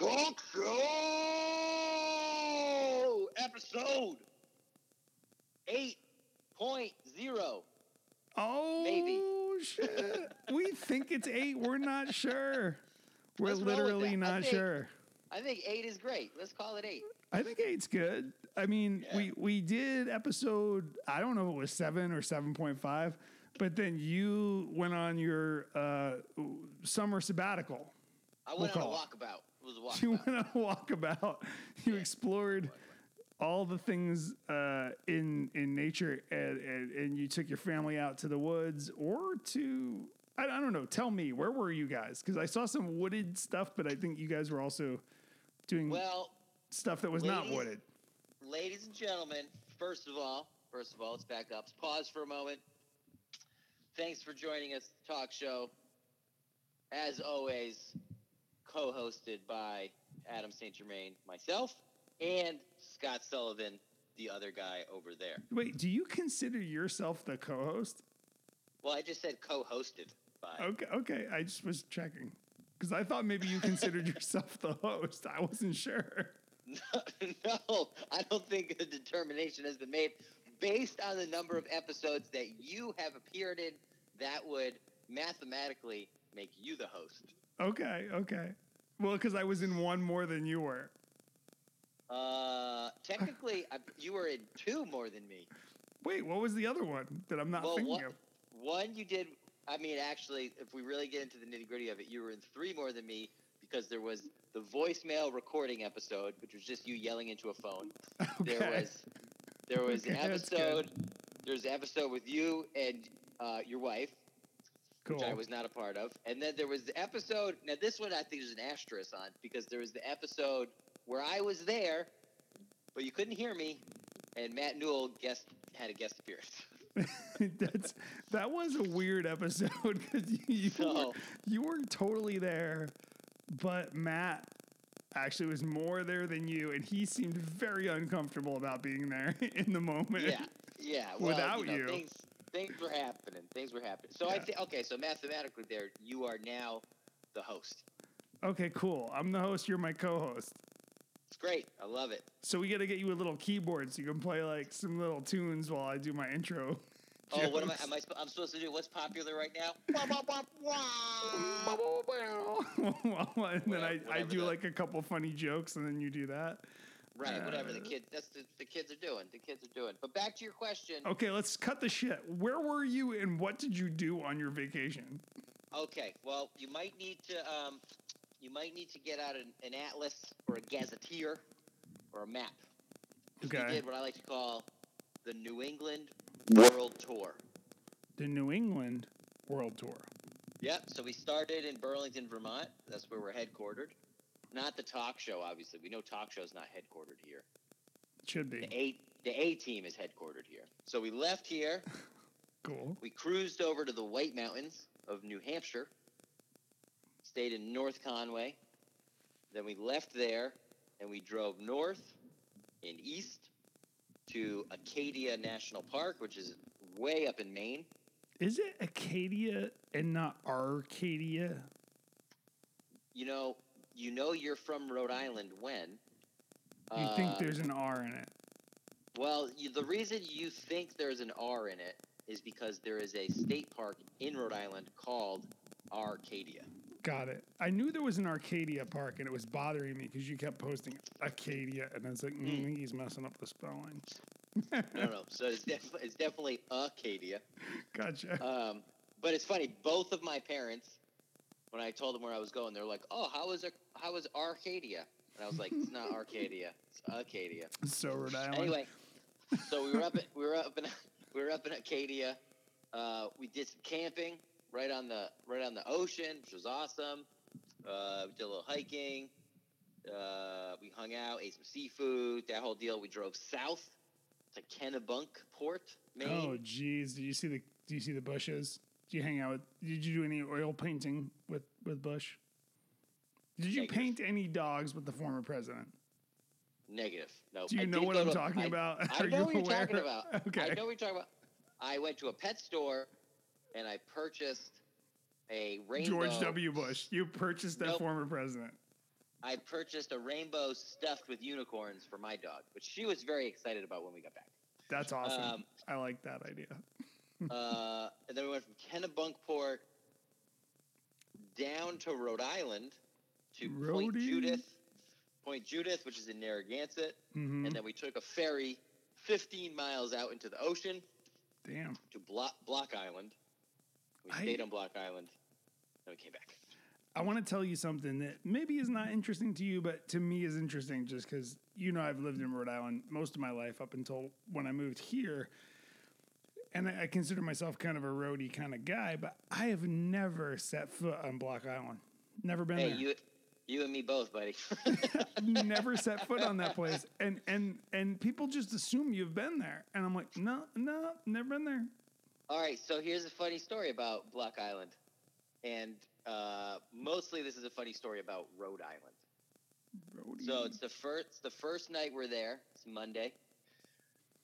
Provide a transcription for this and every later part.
Talk Show episode 8.0. Oh, Maybe. shit. we think it's eight. We're not sure. We're Let's literally that. I not think- sure. I think 8 is great. Let's call it 8. I think eight's good. I mean, Yeah. we we did episode. I don't know if it was seven or seven point five, but then you went on your uh, summer sabbatical. I went We'll on a walkabout. Was a You went on a walkabout. You explored all the things uh, in in nature, and, and and you took your family out to the woods or to. I, I don't know. Tell me, where were you guys? Because I saw some wooded stuff, but I think you guys were also doing Well, stuff that was not wooded. ladies and gentlemen, first of all, first of all, let's back up. Pause for a moment. Thanks for joining us, talk show. As always, co-hosted by Adam St. Germain, myself, and Scott Sullivan, the other guy over there. Wait, do you consider yourself the co-host? Well, I just said co-hosted by. Okay, okay. I just was checking because I thought maybe you considered yourself the host. I wasn't sure. no, I don't think a determination has been made based on the number of episodes that you have appeared in. That would mathematically make you the host. Okay, okay. Well, because I was in one more than you were. Uh, technically, I, you were in two more than me. Wait, what was the other one that I'm not Well, thinking one, of? one you did. I mean, actually, if we really get into the nitty gritty of it, you were in three more than me because there was the voicemail recording episode, which was just you yelling into a phone. Okay. There was there was Okay, an episode. There's an episode with you and uh, your wife, Cool. which I was not a part of, and then there was the episode. Now this one I think there's an asterisk on because there was the episode where I was there, but you couldn't hear me, and Matt Newell guest had a guest appearance. That's that was a weird episode because you, you, So- were, you were totally there, but Matt actually was more there than you, and he seemed very uncomfortable about being there in the moment. Yeah, yeah. Well, Without you, know, you. things things were happening. Things were happening. So I think okay. So mathematically, there you are now the host. Okay, cool. I'm the host. You're my co-host. It's great. I love it. So we got to get you a little keyboard so you can play like some little tunes while I do my intro. Oh, what am I? Am I? I'm supposed to do? What's popular right now? and then I, I do like a couple funny jokes, and then you do that. Right. Whatever the kids. That's the, the kids are doing. The kids are doing. But back to your question. Okay, let's cut the shit. Where were you, and what did you do on your vacation? Okay. Well, you might need to. Um, you might need to get out an, an atlas or a gazetteer or a map. Okay. We did what I like to call the New England World Tour. the New England World Tour. Yep. So we started in Burlington, Vermont. That's where we're headquartered. Not the talk show, obviously. We know talk show's not headquartered here. Should be. The A the A team is headquartered here. So we left here. cool. We cruised over to the White Mountains of New Hampshire. Stayed in North Conway. Then we left there and we drove north and east to Acadia National Park, which is way up in Maine. Is it Acadia and not Arcadia? You know, you know you're from Rhode Island when You uh, think there's an R in it? Well, you, the reason you think there's an R in it is because there is a state park in Rhode Island called Arcadia. Got it. I knew there was an Arcadia Park, and it was bothering me because you kept posting Acadia, and I was like, mm, I think he's messing up the spelling. No, no. So it's, def- it's definitely Acadia. Gotcha. Um, but it's funny. Both of my parents, when I told them where I was going, they're like, "Oh, how is Ar- how is Arcadia?" And I was like, "It's not Arcadia. It's Acadia." so Rhode Island. Anyway, so we were up. At, we were up in we were up in Acadia. Uh, we did some camping right on the right on the ocean, which was awesome. Uh, we did a little hiking. Uh, we hung out, ate some seafood, that whole deal. We drove south to Kennebunkport, Maine. Oh, geez. Did you see the? Do you see the bushes? Did you hang out with? Did you do any oil painting with with Bush? Did you Negative. paint any dogs with the former president? Negative. No. Do you I know what I'm to- talking I- about? I Are know you what you're aware? talking about. Okay. I know what you're talking about. I went to a pet store and I purchased a rainbow. George W. Bush. You purchased that Nope. former president. I purchased a rainbow stuffed with unicorns for my dog, which she was very excited about when we got back. That's awesome. Um, I like that idea. Uh, and then we went from Kennebunkport down to Rhode Island to Point Judith, Point Judith, which is in Narragansett, hmm and then we took a ferry 15 miles out into the ocean Damn. to Block, Block Island. We I- stayed on Block Island, and we came back. I want to tell you something that maybe is not interesting to you, but to me is interesting just because you know I've lived in Rhode Island most of my life up until when I moved here. And I, I consider myself kind of a Rhody kind of guy, but I have never set foot on Block Island. Never been Hey, there. you, you and me both, buddy. never set foot on that place. And and and people just assume you've been there. And I'm like, no, no, never been there. All right, so here's a funny story about Block Island, and uh, mostly this is a funny story about Rhode Island. Rhody. So it's the first the first night we're there. It's Monday.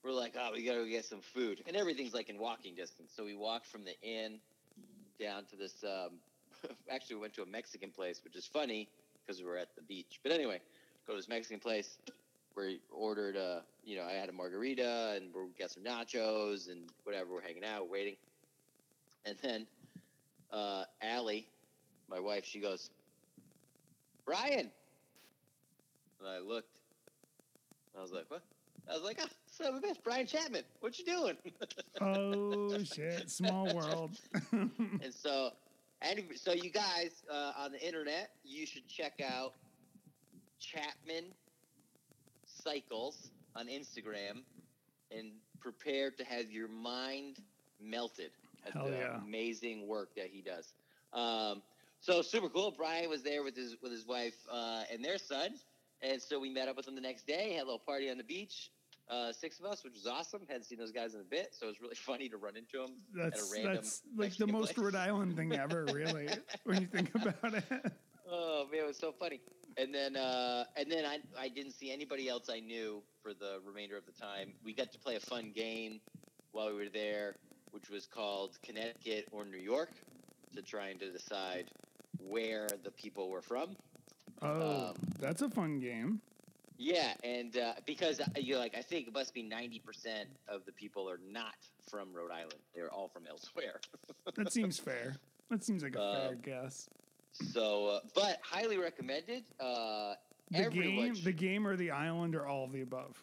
We're like, oh, we gotta go get some food, and everything's like in walking distance. So we walked from the inn down to this. Um, actually, we went to a Mexican place, which is funny because we were at the beach. But anyway, go to this Mexican place. We ordered, uh, you know, I had a margarita and we got some nachos and whatever. We're hanging out, waiting, and then uh, Allie, my wife, she goes, Brian. And I looked. I was like, what? I was like, ah, son of a bitch, Brian Chapman. What you doing? oh shit, small world. and so, and so you guys uh, on the internet, you should check out Chapman Cycles on Instagram and prepare to have your mind melted at Hell the yeah. amazing work that he does. Um, so super cool. Brian was there with his with his wife uh, and their son, and so we met up with them the next day. Had a little party on the beach. Uh, six of us, which was awesome. Hadn't seen those guys in a bit, so it was really funny to run into them. That's random that's like the most place. Rhode Island thing ever, really, when you think about it. Oh man, it was so funny. And then uh, and then I I didn't see anybody else I knew for the remainder of the time. We got to play a fun game while we were there, which was called Connecticut or New York, to trying to decide where the people were from. Oh, Um, that's a fun game. Yeah, and uh, because uh, you're like, I think it must be ninety percent of the people are not from Rhode Island; they're all from elsewhere. That seems fair. That seems like a fair Um, guess. so, uh, but highly recommended. Uh, The game, should- the game, or the island, or all of the above.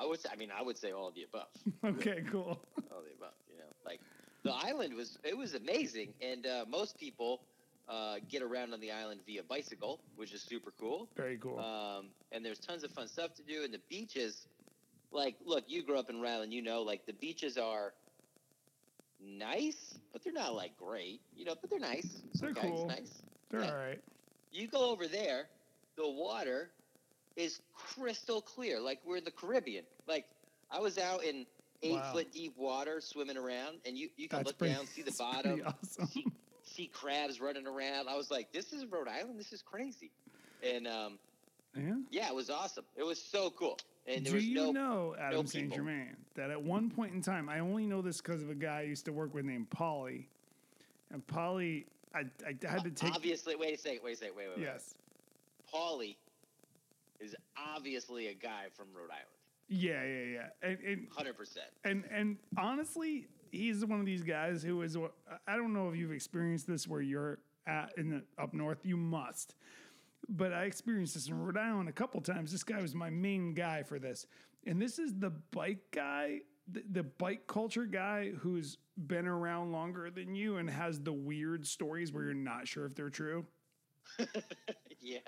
I would say, I mean, I would say all of the above. Okay, cool. all of the above. You know, like the island was it was amazing, and uh, most people uh, get around on the island via bicycle, which is super cool. Very cool. Um, and there's tons of fun stuff to do, and the beaches. Like, look, you grew up in Rhode Island, you know, like the beaches are nice, but they're not like great, you know, but they're nice. They're okay, cool. Nice. They're yeah. all right. You go over there, the water is crystal clear, like we're in the Caribbean. Like I was out in eight Wow. foot deep water swimming around, and you you can That's look pretty, down, see the bottom, awesome. see see crabs running around. I was like, this is Rhode Island. This is crazy. And um, Yeah. yeah, it was awesome. It was so cool. And there Do was you no know Adam St. Germain that at one point in time, I only know this because of a guy I used to work with named Paulie, and Paulie, I, I had to take. obviously. Wait a second. Wait a second. Wait, wait, wait. Yes. Paulie is obviously a guy from Rhode Island. Yeah, yeah, yeah. And and Hundred percent. and and honestly, he's one of these guys who is. I don't know if you've experienced this where you're at in the up north. You must. But I experienced this in Rhode Island a couple times. This guy was my main guy for this, and this is the bike guy, the, the bike culture guy who's been around longer than you and has the weird stories where you're not sure if they're true. yeah.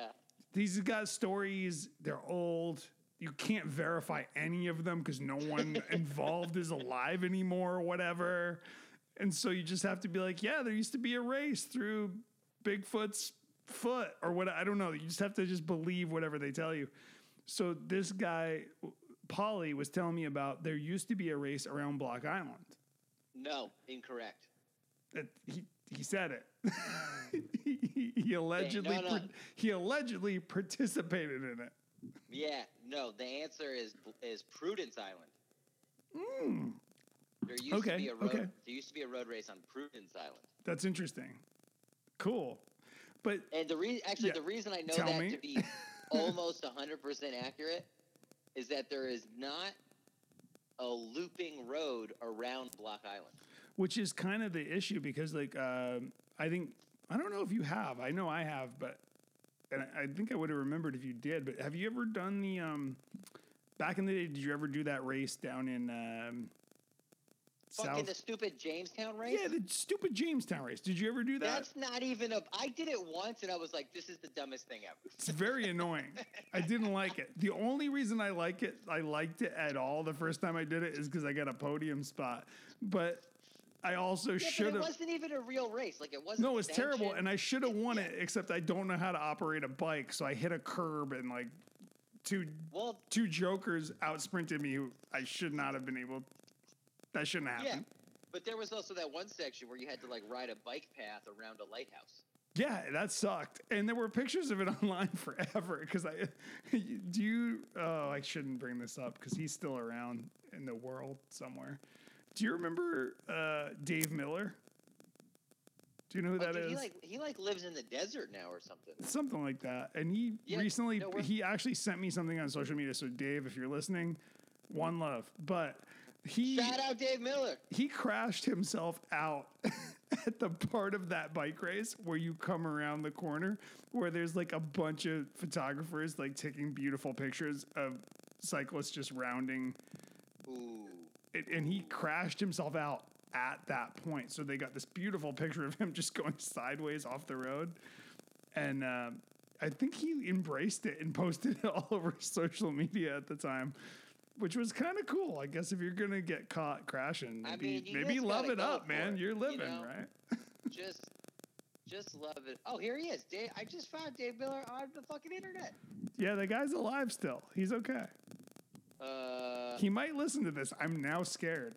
These got stories. They're old. You can't verify any of them because no one involved is alive anymore or whatever. And so you just have to be like, yeah, there used to be a race through Bigfoot's foot or what. I don't know. You just have to just believe whatever they tell you. So this guy, Paulie, was telling me about there used to be a race around Block Island. No, incorrect. That he he said it. he, he allegedly no, no. he allegedly participated in it. Yeah, no. The answer is is Prudence Island. Mm, There used Okay, to be a road. okay. There used to be a road race on Prudence Island. that's interesting. Cool. But And the reason, actually, Yeah. the reason I know that me. to be almost 100% accurate is that there is not a looping road around Block Island. which is kind of the issue because like um, I think I don't know if you have. I know I have, but and I, I think I would have remembered if you did. But have you ever done the um back in the day? Did you ever do that race down in um, Fucking South? the stupid Jamestown race? yeah, the stupid Jamestown race. Did you ever do that? That's not even a. I did it once and I was like, this is the dumbest thing ever. It's very annoying. I didn't like it. The only reason I like it, I liked it at all the first time I did it, is because I got a podium spot. But I also Yeah, should but it have. wasn't even a real race. Like it wasn't. No, it's terrible, sanctioned. and I should have won Yeah. it. Except I don't know how to operate a bike, so I hit a curb and like two well, two jokers out sprinted me. Who I should not have been able. That shouldn't have yeah. But there was also that one section where you had to like ride a bike path around a lighthouse. Yeah, that sucked. And there were pictures of it online forever. Because I do you. Oh, I shouldn't bring this up because he's still around in the world somewhere. Do you remember uh, Dave Miller? Do you know who Oh, that dude, is? he like he like lives in the desert now or something. something like that. And he Yeah, recently no, he actually sent me something on social media. So Dave, if you're listening, one love. But he Shout out Dave Miller. he crashed himself out at the part of that bike race where you come around the corner where there's like a bunch of photographers like taking beautiful pictures of cyclists just rounding Ooh. It, and he crashed himself out at that point. So they got this beautiful picture of him just going sideways off the road, and um, I think he embraced it and posted it all over social media at the time, which was kind of cool. I guess if you're gonna get caught crashing, I maybe mean, maybe love it up, man. it, You're you living, know? right? Just just love it. Oh, here he is. Dave, I just found Dave Miller on the fucking internet. Yeah, the guy's alive still. He's okay. Uh, He might listen to this. I'm now scared.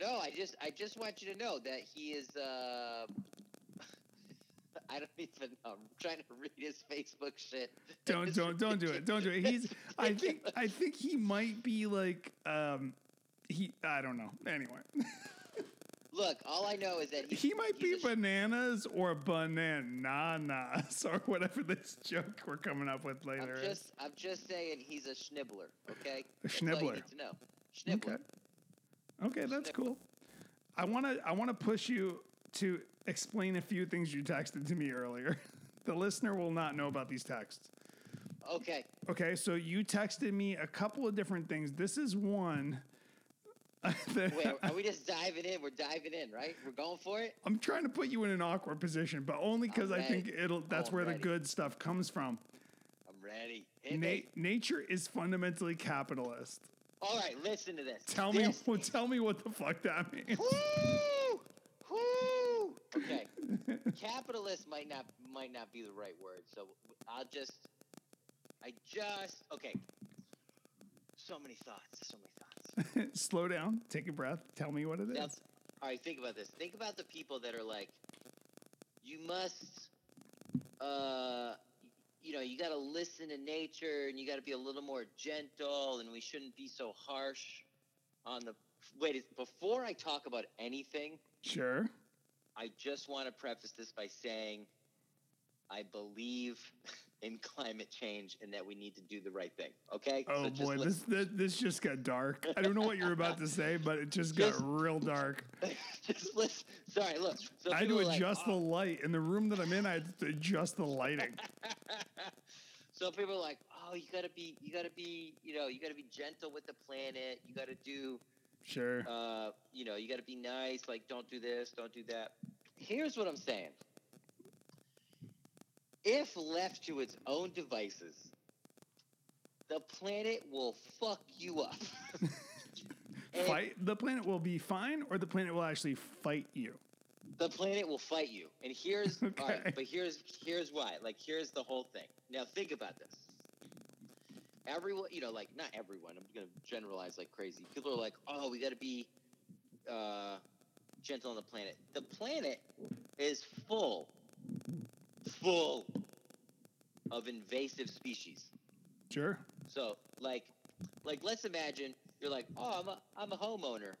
no, I just I just want you to know that he is. Uh, I don't even know. I'm trying to read his Facebook shit. don't don't don't do it don't do it he's i think i think he might be like um he i don't know anyway Look, all I know is that he might be bananas or bananas or whatever this joke we're coming up with later. I'm just I'm just saying he's a schnibbler. Okay, A That's all you schnibbler. to know. Schnibbler. okay okay that's cool i want to i want to push you to explain a few things you texted to me earlier the listener will not know about these texts Okay. Okay, so you texted me a couple of different things. This is one. Wait, are we just diving in? We're diving in, right? We're going for it. I'm trying to put you in an awkward position, but only because I think it'll. That's I'm where the good stuff comes from. I'm ready. Hit Na- nature is fundamentally capitalist. All right, listen to this. Tell me, This- well, tell me what the fuck that means. Woo! Woo! Okay. Capitalist might not might not be the right word, so I'll just I just okay. So many thoughts, so many thoughts. Slow down, take a breath. Tell me what it is. Now, all right, think about this. Think about the people that are like, you must, uh, you know, you got to listen to nature, and you got to be a little more gentle, and we shouldn't be so harsh on the. Wait, before I talk about anything, Sure. I just want to preface this by saying I believe in climate change and that we need to do the right thing. Okay? Oh So just boy, this, this this just got dark. I don't know what you're about to say, but it just got real dark. just listen. Sorry, look. So I had to are like, adjust "Oh, the light in the room that I'm in. I had to adjust the lighting. so people are like, "Oh, you gotta be, you gotta be, you know, you gotta be gentle with the planet. You gotta do, Sure. uh, you know, you gotta be nice. Like, don't do this, don't do that." Here's what I'm saying: If left to its own devices, the planet will fuck you up. Fight the planet will be fine, or the planet will actually fight you. the planet will fight you. And here's Okay. right, but here's here's why. Like here's the whole thing. Now think about this. Everyone, you know, like not everyone. I'm gonna generalize like crazy. People are like, oh, we got to be uh, gentle on the planet. The planet is full, full of invasive species. Sure. So like like let's imagine you're like, oh, I'm a I'm a homeowner,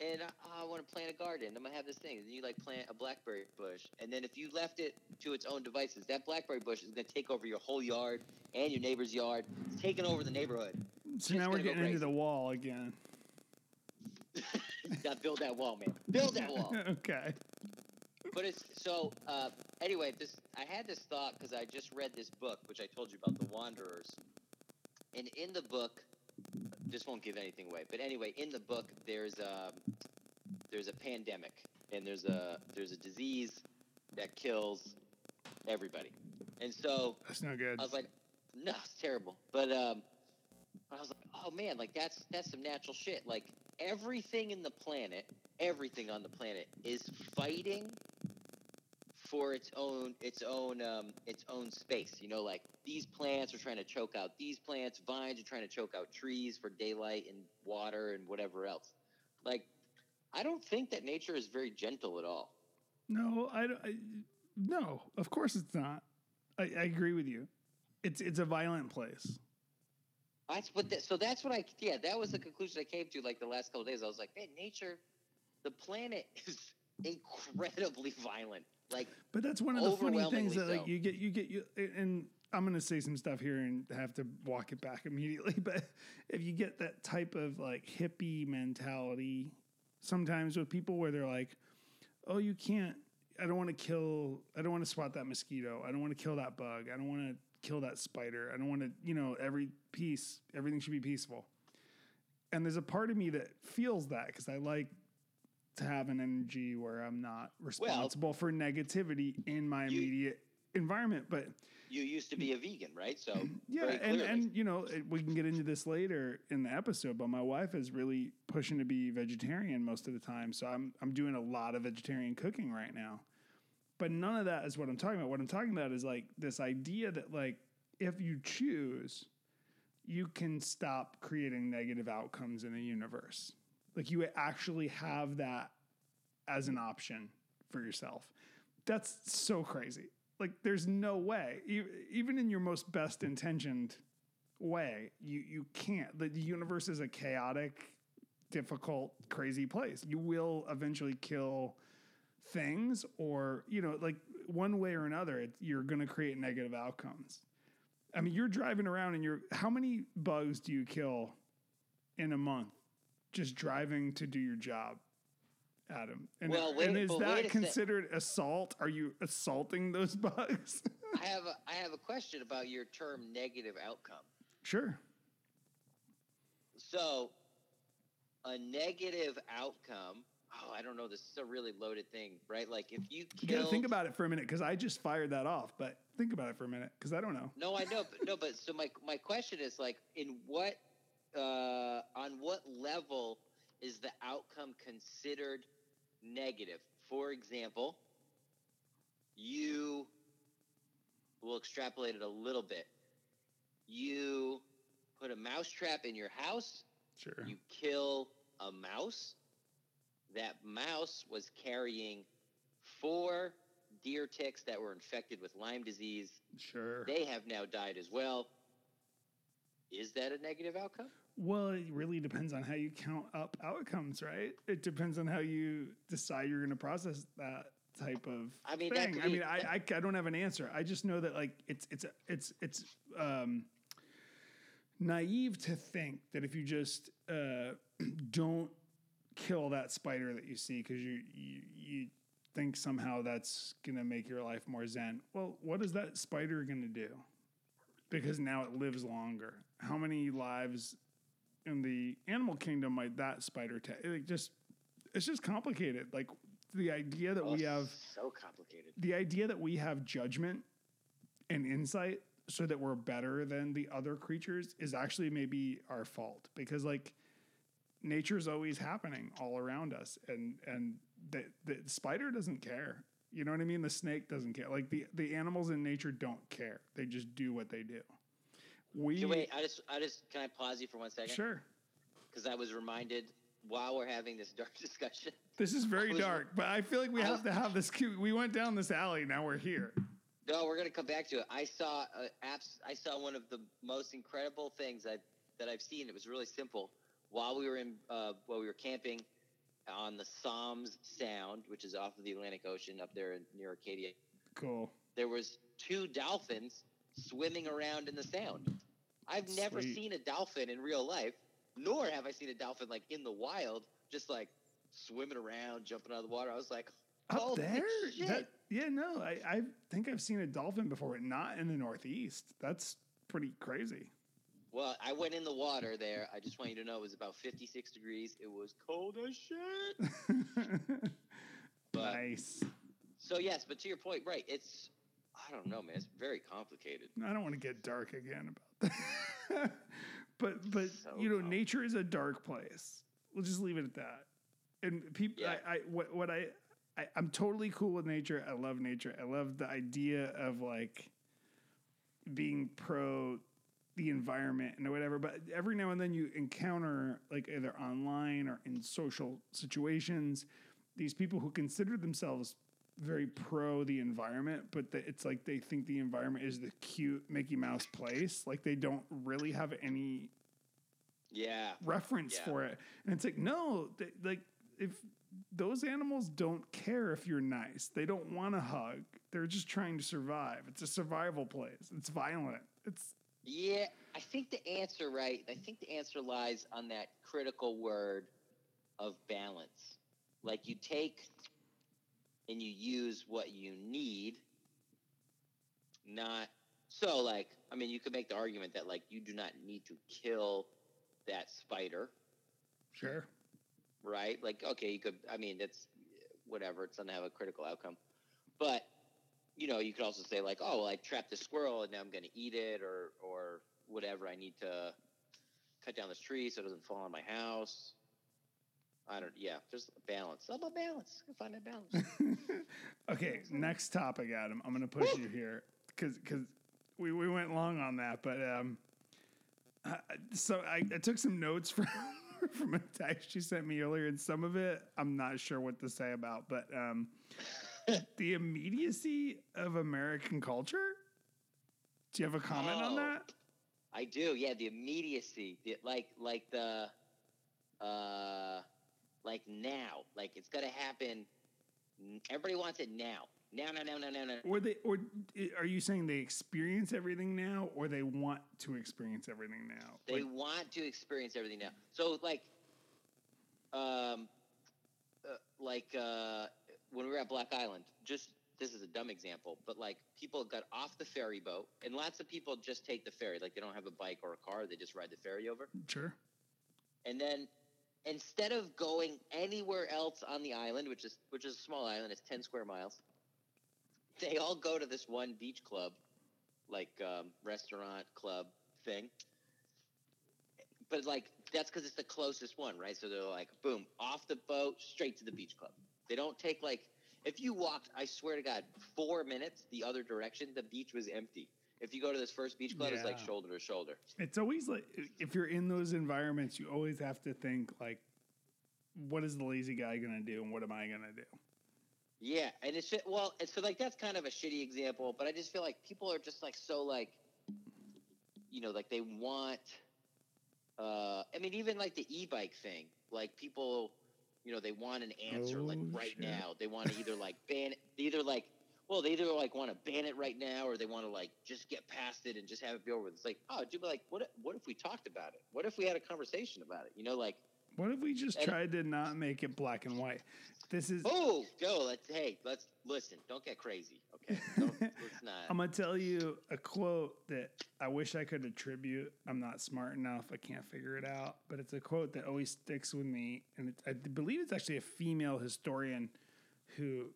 and I, oh, I want to plant a garden. I'm gonna have this thing. And then you like plant a blackberry bush, and then if you left it to its own devices, that blackberry bush is gonna take over your whole yard and your neighbor's yard. It's taking over the neighborhood. So It's now we're getting into the wall again. Now build that wall, man. Build that wall. okay. But it's so. Uh, anyway, this I had this thought because I just read this book, which I told you about, The Wanderers. And in the book, this won't give anything away. But anyway, in the book, there's um, there's a pandemic, and there's a there's a disease that kills everybody. And so That's no good. I was like, no, it's terrible. But um, I was like, oh man, like that's that's some natural shit. Like everything in the planet, everything on the planet is fighting for its own its own um, its own space. You know, like these plants are trying to choke out these plants. Vines are trying to choke out trees for daylight and water and whatever else. Like, I don't think that nature is very gentle at all. No, I, don't- I no, of course it's not. I, I agree with you. It's it's a violent place. That's what. That, so that's what I. Yeah, that was the conclusion I came to. Like the last couple days, I was like, man, nature, the planet is incredibly violent. Like, But that's one of the funny things that like so. you get you get you and I'm gonna say some stuff here and have to walk it back immediately. But if you get that type of like hippie mentality, sometimes with people where they're like, "Oh, you can't. I don't want to kill. I don't want to swat that mosquito. I don't want to kill that bug. I don't want to kill that spider. I don't want to. You know, every piece, everything should be peaceful." And there's a part of me that feels that because I like to have an energy where I'm not responsible for negativity in my You- immediate environment. But you used to be a vegan, right? So yeah, and, and you know we can get into this later in the episode. But my wife is really pushing to be vegetarian most of the time, so I'm I'm doing a lot of vegetarian cooking right now. But none of that is what I'm talking about. What I'm talking about is like this idea that like if you choose, you can stop creating negative outcomes in the universe. Like you actually have that as an option for yourself. That's so crazy. Like there's no way, even in your most best intentioned way, you you can't. The, the universe is a chaotic, difficult, crazy place. You will eventually kill things, or you know, like one way or another, it, you're going to create negative outcomes. I mean, you're driving around and you're how many bugs do you kill in a month just driving to do your job, Adam? And, Well, wait- and is that a sec. considered assault? Are you assaulting those bugs? I have a I have a question about your term negative outcome. sure. So, a negative outcome. Oh, I don't know. This is a really loaded thing, right? Like if you You got to think about it for a minute because I just fired that off. But think about it for a minute because I don't know. No, I know, but no, but so my my question is like, in what, uh, on what level is the outcome considered negative? For example, you will extrapolate it a little bit. You put a mouse trap in your house. Sure. You kill a mouse. That mouse was carrying four deer ticks that were infected with Lyme disease. Sure. They have now died as well. Is that a negative outcome? Well, it really depends on how you count up outcomes, right? It depends on how you decide you're going to process that type of I mean, thing. could I mean, I, I I don't have an answer. I just know that like it's it's it's it's um, naive to think that if you just uh, don't kill that spider that you see because you, you you think somehow that's going to make your life more zen. Well, what is that spider going to do? Because now it lives longer. How many lives in the animal kingdom might that spider? Like just it's just complicated. Like the idea that we Oh, have so complicated. the idea that we have judgment and insight so that we're better than the other creatures is actually maybe our fault because like nature's always happening all around us and and the, the spider doesn't care you know what i mean the snake doesn't care like the the animals in nature don't care they just do what they do we Can, wait, I just, I just, can I pause you for one second? sure Because I was reminded while we're having this dark discussion. this is very was- dark but i feel like we I have to have this we went down this alley now we're here No, we're gonna come back to it. I saw uh, apps. I saw one of the most incredible things that that I've seen. It was really simple. While we were in, uh, while we were camping, on the Somes Sound, which is off of the Atlantic Ocean up there in, near Arcadia. Cool. There was two dolphins swimming around in the sound. I've never seen a dolphin in real life, nor have I seen a dolphin like in the wild, just like swimming around, jumping out of the water. I was like, Up there? shit. That, yeah, no, I, I think I've seen a dolphin before, but not in the Northeast. That's pretty crazy. Well, I went in the water there. I just want you to know it was about 56 degrees. It was cold as shit. But nice. so yes, but to your point, right? It's I don't know, man. It's very complicated. I don't want to get dark again about. but but So you know, dumb. nature is a dark place. We'll just leave it at that. And people, Yeah. I, I what what I, I I'm totally cool with nature. I love nature. I love the idea of like being pro the environment and whatever. But every now and then you encounter like either online or in social situations these people who consider themselves very pro the environment, but the, it's like they think the environment is the cute Mickey Mouse place. Like they don't really have any Yeah. reference Yeah. for it. And it's like, no, they, like if those animals don't care if you're nice, they don't want to hug. They're just trying to survive. It's a survival place. It's violent. It's Yeah, I think the answer, right? I think the answer lies on that critical word of balance. Like you take and you use what you need, not so. Like, I mean, you could make the argument that like you do not need to kill that spider, sure. right? Like, okay, you could. I mean, it's whatever. It's gonna have a critical outcome, but you know, you could also say like, oh, well, I trapped the squirrel and now I'm gonna eat it, or or whatever. I need to cut down this tree so it doesn't fall on my house. I don't. Yeah, there's a balance. All about balance. Can find that balance. okay, next topic, Adam. I'm going to push you here because because we, we went long on that, but um, I- so I, I took some notes from from a text you sent me earlier, and some of it I'm not sure what to say about, but um, the immediacy of American culture. Do you have a comment on Oh. that? I do. Yeah, the immediacy, the, like like the, uh, like now, like it's gonna happen. Everybody wants it now. Now, now, now, now, now, now. Or they or are you saying they experience everything now, or they want to experience everything now? They Like, want to experience everything now. So like, um, uh, like uh, when we were at Block Island, just this is a dumb example, but like people got off the ferry boat, and lots of people just take the ferry. Like they don't have a bike or a car; they just ride the ferry over. sure. And then instead of going anywhere else on the island, which is which is a small island, it's ten square miles, they all go to this one beach club, like um, restaurant club thing. But like that's because it's the closest one, right? So they're like, boom, off the boat, straight to the beach club. They don't take like if you walked, I swear to God, four minutes the other direction, the beach was empty. If you go to this first beach club, it's like shoulder to shoulder. It's always like if you're in those environments, you always have to think like, what is the lazy guy gonna do, and what am I gonna do? Yeah, and it's just, well, and so like that's kind of a shitty example, but I just feel like people are just like so like, you know, like they want. Uh, I mean, even like the e-bike thing, like people, you know, they want an answer like Oh, right shit. now. They want to either like ban, either like, well, they either like want to ban it right now, or they want to like just get past it and just have it be over with. It's like, oh, dude, but like, what? if- What if we talked about it? What if we had a conversation about it? You know, like, What if we just tried to not make it black and white? This is. oh, go, let's, hey, let's listen. Don't get crazy, okay? Don't, let's not. I'm gonna tell you a quote that I wish I could attribute. I'm not smart enough. I can't figure it out, but it's a quote that always sticks with me, and it, I believe it's actually a female historian who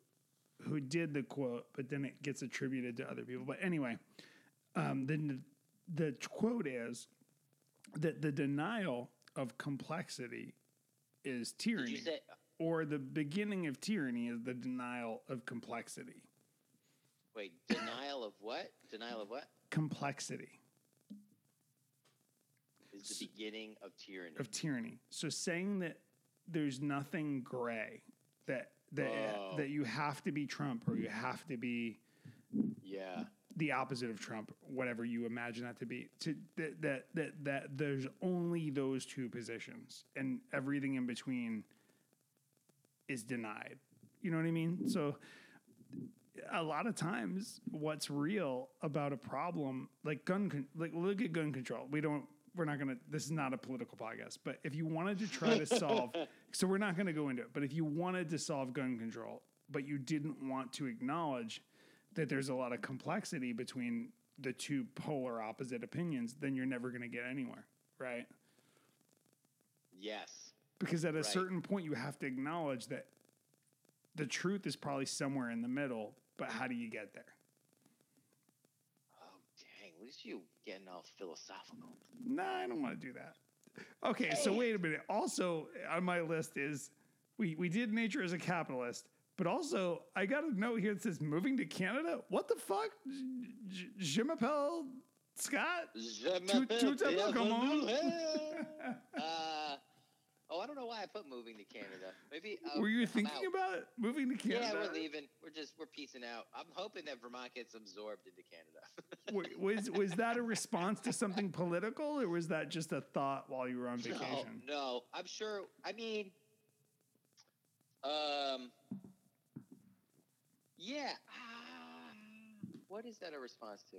who did the quote, but then it gets attributed to other people. But anyway, um, the the quote is that the denial of complexity is tyranny, say? or the beginning of tyranny is the denial of complexity. Wait, denial of what? Denial of what? Complexity. Is the beginning of tyranny. of tyranny. So saying that there's nothing gray, that that that you have to be Trump or you have to be yeah. the opposite of Trump, whatever you imagine that to be. To that that that, that there's only those two positions and everything in between is denied. You know what I mean? So a lot of times what's real about a problem like gun con- like look at gun control. We don't we're not going to this is not a political podcast, but if you wanted to try to solve so we're not going to go into it, but if you wanted to solve gun control, but you didn't want to acknowledge that there's a lot of complexity between the two polar opposite opinions, then you're never going to get anywhere, right? Yes. Because at a Right. certain point, you have to acknowledge that the truth is probably somewhere in the middle, but how do you get there? Oh dang! At least you getting all philosophical. Nah, I don't want to do that. Okay, so wait a minute. Also on my list is we we did nature as a capitalist, but also I got a note here that says moving to Canada. What the fuck? Je m'appelle Scott. Je Tout- m'appelle tout à l'heure, comment? Pierre uh, oh, I don't know why I put moving to Canada. Maybe uh, Were you I'm thinking out. about moving to Canada? Yeah, we're leaving. We're just we're piecing out. I'm hoping that Vermont gets absorbed into Canada. Wa- Was was that a response to something political, or was that just a thought while you were on vacation? No, no, I'm sure. I mean, um, yeah. Ah, what is that a response to?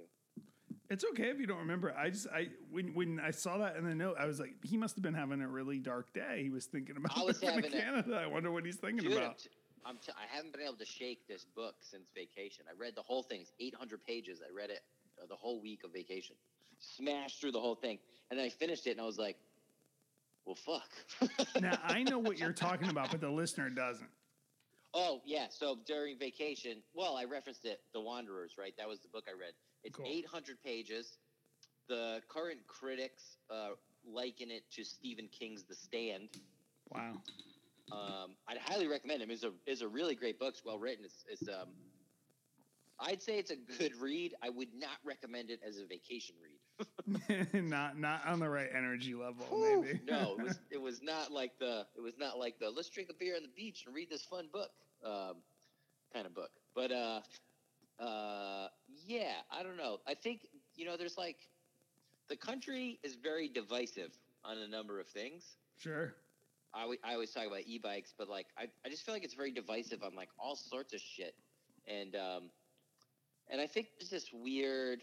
It's okay if you don't remember. I just I when when I saw that in the note, I was like, he must have been having a really dark day. He was thinking about I was moving to having Canada. I wonder what he's thinking Dude, about. I'm t- I haven't been able to shake this book since vacation. I read the whole thing. It's 800 pages. I read it uh, the whole week of vacation. Smashed through the whole thing, and then I finished it, and I was like, "Well, fuck." now I know what you're talking about, but the listener doesn't. Oh yeah. So during vacation, well, I referenced it, The Wanderers, right? That was the book I read. It's Cool. 800 pages. The current critics uh, liken it to Stephen King's The Stand. Wow. Um, I'd highly recommend it. It's a it's a really great book. It's well written. It's, it's um, I'd say it's a good read. I would not recommend it as a vacation read. not not on the right energy level, Whew. maybe. no, it was it was not like the it was not like the let's drink a beer on the beach and read this fun book um, kind of book. But uh, uh, yeah, I don't know. I think you know there's like the country is very divisive on a number of things. sure. I, I always talk about e-bikes, but like I, I just feel like it's very divisive on like all sorts of shit, and um, and I think there's this weird.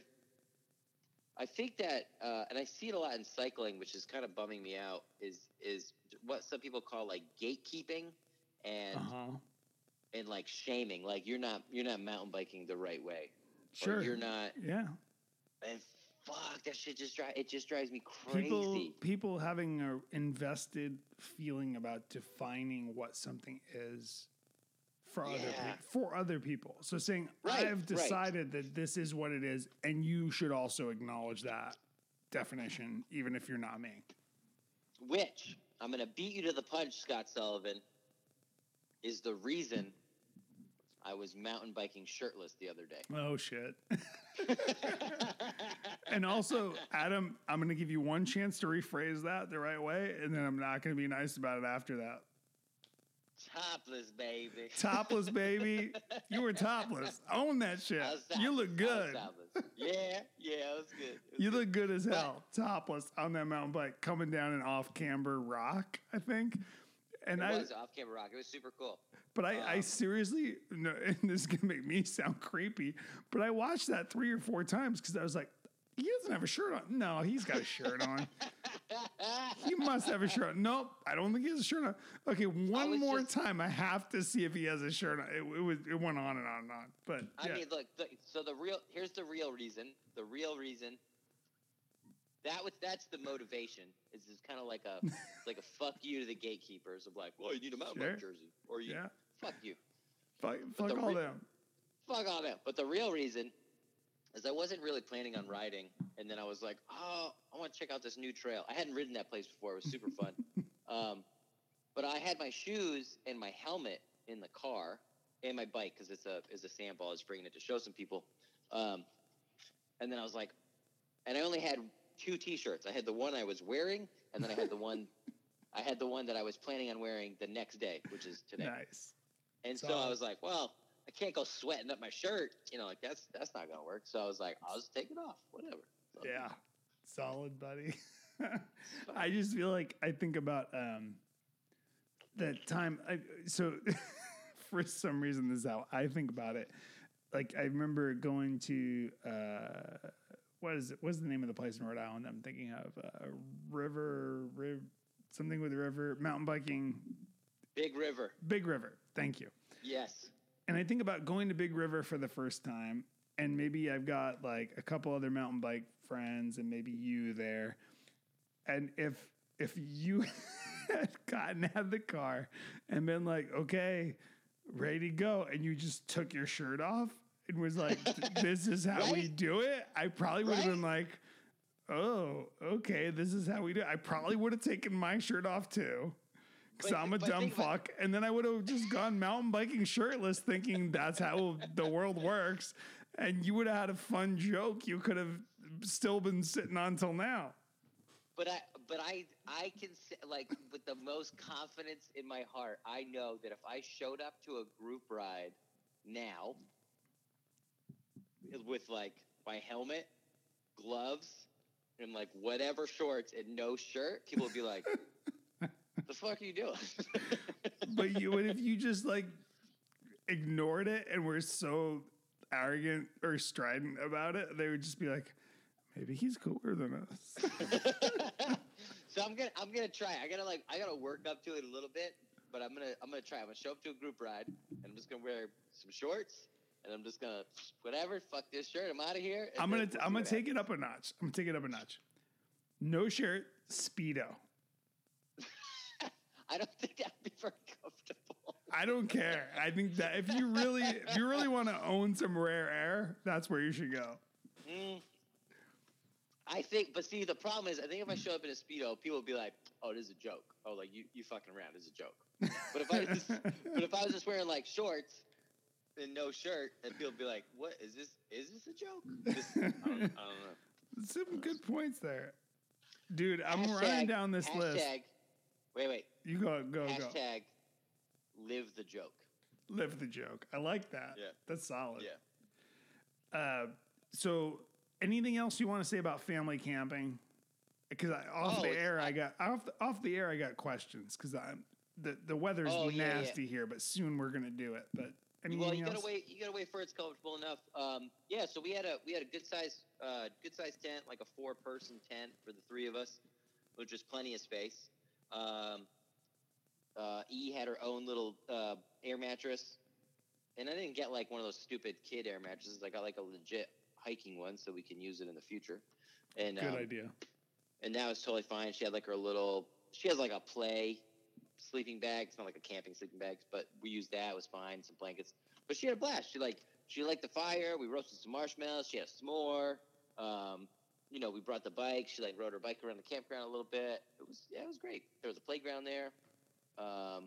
I think that, uh, and I see it a lot in cycling, which is kind of bumming me out. Is is what some people call like gatekeeping, and Uh huh. And like shaming, like you're not you're not mountain biking the right way, Sure. or you're not, Yeah. and fuck that shit just drive it just drives me crazy. People people having a invested feeling about defining what something is for other Yeah. people for other people. So saying Right, I've right. decided that this is what it is and you should also acknowledge that definition even if you're not me. which I'm going to beat you to the punch, Scott Sullivan, is the reason I was mountain biking shirtless the other day. Oh shit. and also, Adam, I'm going to give you one chance to rephrase that the right way and then I'm not going to be nice about it after that. Topless, baby. Topless, baby. You were topless. Own that shit. You look good. topless. Yeah, yeah, it was good. It was You good. look good as hell. Topless on that mountain bike, coming down an off camber rock, I think. And It I, was off camber rock. It was super cool. But I, I um, seriously, no, and this is gonna make me sound creepy, but I watched that three or four times because I was like, he doesn't have a shirt on. No, he's got a shirt on. he must have a shirt on. Nope, I don't think he has a shirt on. Okay, one more just- time. I have to see if he has a shirt on. It, it was, it went on and on and on. But I mean, look. The, so the real here's the real reason. The real reason. That was that's the motivation. Is is kind of like a like a fuck you to the gatekeepers of like, well, you need a mountain Sure. jersey, or you yeah, fuck you. fuck, fuck the all re- them. fuck all that. But the real reason is I wasn't really planning on riding, and then I was like, oh, I want to check out this new trail. I hadn't ridden that place before. It was super fun. um, but I had my shoes and my helmet in the car and my bike because it's a is a sandball. I was bringing it to show some people. Um, and then I was like, and I only had two T-shirts. I had the one I was wearing, and then I had the one. I had the one that I was planning on wearing the next day, which is today. Nice. And so Solid. I was like, well, I can't go sweating up my shirt. You know, like that's that's not gonna work. So I was like, I'll just take it off, whatever. So, Yeah, solid, buddy. I just feel like I think about um, that time. I, so for some reason, this is how I think about it. Like I remember going to uh, what is it? What's the name of the place in Rhode Island? I'm thinking of uh, River, riv, something with the river, mountain biking, Big River. Big River. Thank you. Yes. And I think about going to Big River for the first time, and maybe I've got like a couple other mountain bike friends, and maybe you there. And if if you had gotten out of the car and been like, okay, ready to go, and you just took your shirt off and was like, this is how we do it, I probably would have Right. been like, oh, okay, this is how we do it. I probably would have taken my shirt off too. Because I'm a dumb about- fuck. And then I would have just gone mountain biking shirtless, thinking that's how the world works. And you would have had a fun joke you could have still been sitting on till now. But I, but I, I can say, like with the most confidence in my heart, I know that if I showed up to a group ride now with like my helmet, gloves, and like whatever shorts and no shirt, people would be like, "The fuck are you doing?" But you would if you just like ignored it and were so arrogant or strident about it, they would just be like, maybe he's cooler than us. so I'm gonna I'm gonna try. I gotta like I gotta work up to it a little bit, but I'm gonna I'm gonna try. I'm gonna show up to a group ride, and I'm just gonna wear some shorts, and I'm just gonna whatever. Fuck this shirt. I'm out of here. I'm gonna I'm gonna what take it up a notch. I'm gonna take it up a notch. No shirt, speedo. I don't think that'd be very comfortable. I don't care. I think that if you really if you really want to own some rare air, that's where you should go. Mm. I think, but see, the problem is, I think if I show up in a speedo, people will be like, "Oh, this is a joke. Oh, like you you fucking around. This is a joke." But if I just, but if I was just wearing like shorts and no shirt, and people would be like, "What is this? Is this a joke?" This, I, don't, I don't know. Some good points there. Dude, I'm Hashtag- running down this hashtag, list. Wait, wait. You go go go. Hashtag live the joke. Live the joke. I like that. Yeah. That's solid. Yeah. Uh, so, anything else you want to say about family camping? Because off Oh, the air, I I- got off the, off the air, I got questions because I'm the the weather's Oh, yeah, yeah. nasty here, but soon we're gonna do it. But anything Well, you else? gotta wait. You gotta wait for it's comfortable enough. Um, yeah. So we had a we had a good size uh, good size tent, like a four person tent for the three of us, which was plenty of space. Um, uh, E had her own little uh, air mattress, and I didn't get like one of those stupid kid air mattresses. I got like a legit hiking one, so we can use it in the future. And Good um, idea. and that was totally fine. She had like her little, she has like a play sleeping bag. It's not like a camping sleeping bag, but we used that. It was fine. Some blankets, but she had a blast. She like she liked the fire. We roasted some marshmallows. She had a s'more. Um, you know, we brought the bike. She like rode her bike around the campground a little bit. It was yeah, it was great. There was a playground there. Um,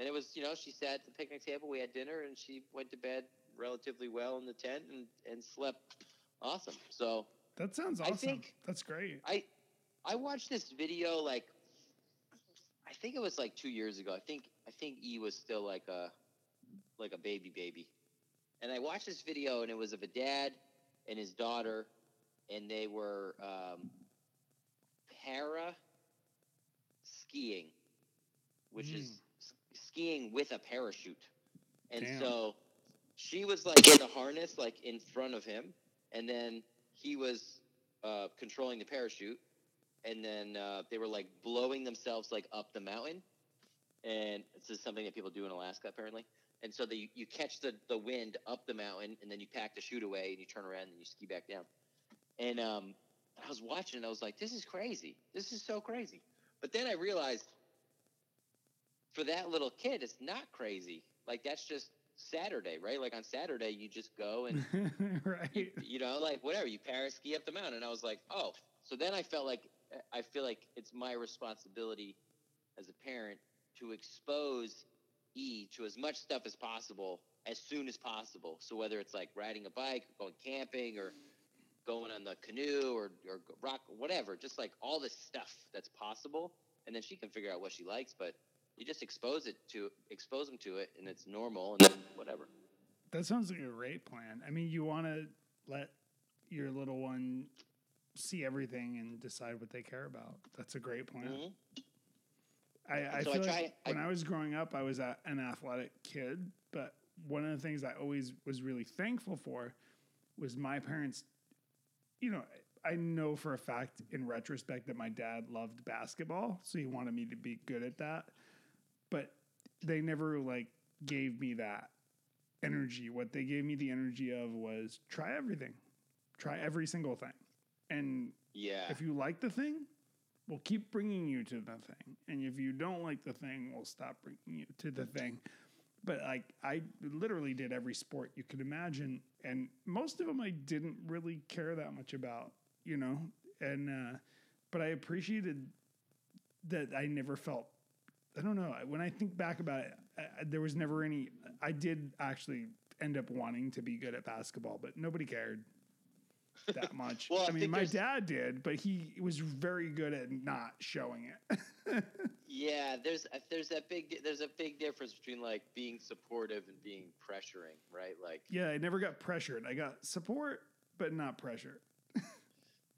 and it was, you know, she sat at the picnic table. We had dinner, and she went to bed relatively well in the tent and, and slept awesome. So That sounds awesome. I think- That's great. I I watched this video like I think it was like two years ago. I think I think E was still like a like a baby baby, and I watched this video and it was of a dad and his daughter, and they were um, para skiing, which is skiing with a parachute, and Damn. so she was like in the harness like in front of him, and then he was uh, controlling the parachute, and then uh, they were like blowing themselves like up the mountain, and this is something that people do in Alaska apparently. And so they, you catch the, the wind up the mountain, and then you pack the chute away, and you turn around and you ski back down. And um, I was watching, and I was like, "This is crazy! This is so crazy!" But then I realized, for that little kid, it's not crazy. Like that's just Saturday, right? Like on Saturday, you just go and right. you know, like whatever, you para ski up the mountain. And I was like, oh. So then I felt like I feel like it's my responsibility as a parent to expose E to as much stuff as possible as soon as possible. So whether it's like riding a bike, or going camping, or going on the canoe, or or rock, whatever, just like all this stuff that's possible, and then she can figure out what she likes. But you just expose it to expose them to it, and it's normal, and then whatever. That sounds like a great plan. I mean, you want to let your little one see everything and decide what they care about. That's a great plan. Mhm. I, I so I try- like I- when I was growing up, I was a, an athletic kid, but one of the things I always was really thankful for was my parents. You know, I know for a fact in retrospect that my dad loved basketball, so he wanted me to be good at that. But they never like gave me that energy. What they gave me the energy of was try everything, try every single thing, and Yeah. if you like the thing, we'll keep bringing you to the thing. And if you don't like the thing, we'll stop bringing you to the thing. But like I literally did every sport you could imagine, and most of them I didn't really care that much about, you know. And uh, but I appreciated that I never felt. I don't know. When I think back about it, I, there was never any. I did actually end up wanting to be good at basketball, but nobody cared that much. Well, I I mean, my dad did, but he was very good at not showing it. Yeah, there's uh, there's that big there's a big difference between like being supportive and being pressuring, right? Like yeah, I never got pressured. I got support, but not pressure.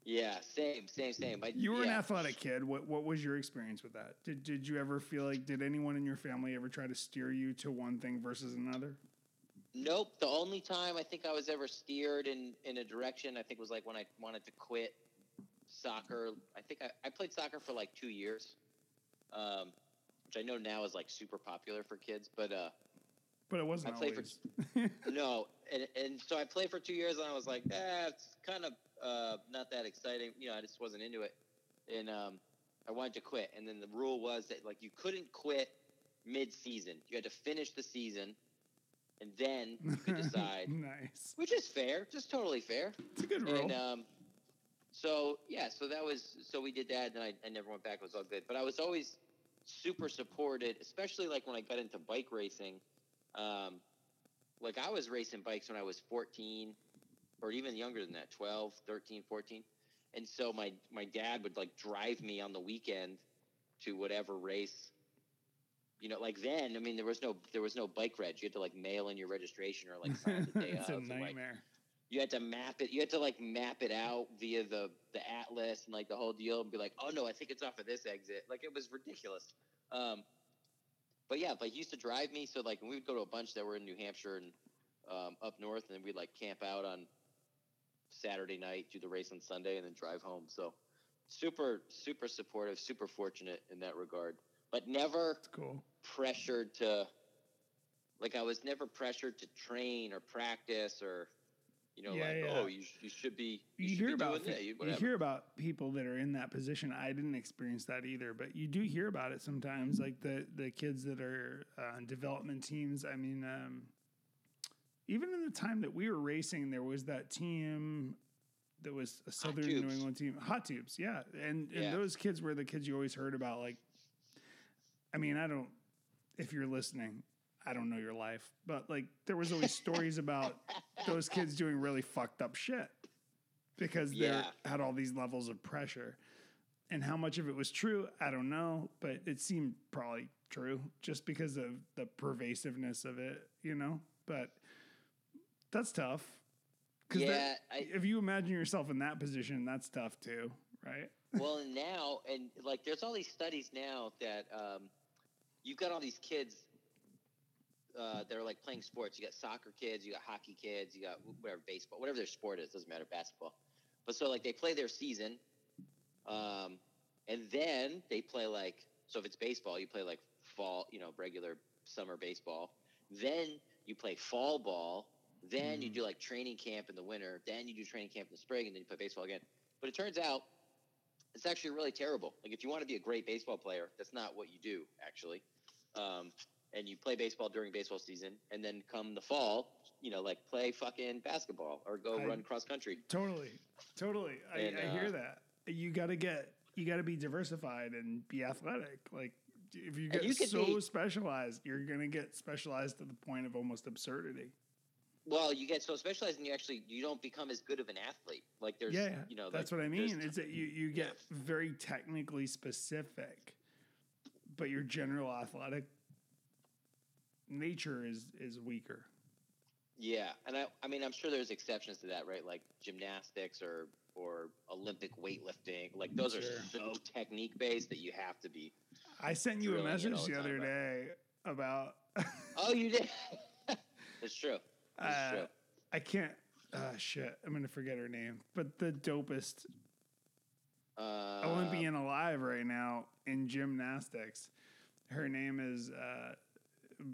yeah, same, same, same. I, You were an athletic kid. What what was your experience with that? Did did you ever feel like did anyone in your family ever try to steer you to one thing versus another? Nope. The only time I think I was ever steered in in a direction, I think was like when I wanted to quit soccer. I think I, I played soccer for like two years, um, which I know now is like super popular for kids, but uh, But it wasn't I played for- no. And and so I played for two years, and I was like, eh, it's kind of uh, not that exciting. You know, I just wasn't into it, and um, I wanted to quit. And then the rule was that like you couldn't quit mid season. You had to finish the season, and then you could decide. nice. which is fair, just totally fair. It's a good rule. And um, so yeah, so that was so we did that, and I, I never went back. It was all good, but I was always super supported, especially like when I got into bike racing. Um, like I was racing bikes when I was 14 or even younger than that, 12, 13, 14. And so my my dad would like drive me on the weekend to whatever race. You know, like then, I mean, there was no there was no BikeReg. You had to like mail in your registration or like sign the day it's of. a and, like, nightmare. you had to map it. You had to like map it out via the the atlas and like the whole deal, and be like, oh no, I think it's off of this exit. Like it was ridiculous. Um, but yeah, like he used to drive me. So like we would go to a bunch that were in New Hampshire and um, up north, and then we'd like camp out on Saturday night, do the race on Sunday, and then drive home. So super super supportive, super fortunate in that regard. But never cool. pressured to like I was never pressured to train or practice or you know Yeah, like yeah. oh you, you should be you, You should hear be about that you, you hear about people that are in that position. I didn't experience that either, but you do hear about it sometimes. Like the the kids that are uh, on development teams. I mean, um, even in the time that we were racing, there was that team that was a Southern New England team, Hot Tubes. Yeah, and and Yeah. those kids were the kids you always heard about. Like, I mean, I don't. If you're listening, I don't know your life, but like there was always stories about those kids doing really fucked up shit because they Yeah. had all these levels of pressure. And how much of it was true, I don't know, but it seemed probably true just because of the pervasiveness of it, you know? But that's tough. 'Cause that- yeah, if you imagine yourself in that position, that's tough too, right? well and now and like there's all these studies now that um, you've got all these kids uh, that are like playing sports. You got soccer kids, you got hockey kids, you got whatever baseball, whatever their sport is, doesn't matter, basketball. But so like they play their season, um, and then they play like so if it's baseball, you play like fall, you know, regular summer baseball. Then you play fall ball. Then you Mhm. do like training camp in the winter. Then you do training camp in the spring, and then you play baseball again. But it turns out it's actually really terrible. Like if you want to be a great baseball player, that's not what you do actually. Um, and you play baseball during baseball season, and then come the fall, you know, like play fucking basketball or go I- run cross country. Totally. Totally. I, And, I hear uh, that. You got to get, you got to be diversified and be athletic. Like, if you get you so be- specialized, you're going to get specialized to the point of almost absurdity. Well, you get so specialized, and you actually you don't become as good of an athlete. Like there's, yeah, you know, that's like, what I mean. Is that you, you get very technically specific, but your general athletic nature is is weaker. Yeah, and I, I mean, I'm sure there's exceptions to that, right? Like gymnastics or or Olympic weightlifting. Like those Sure. are so technique based that you have to be. I sent you a message the the other day about. Oh, you did. it's true. Uh. I can't. Uh, shit, I'm gonna forget her name. But the dopest Uh, Olympian alive right now in gymnastics. Her name is uh,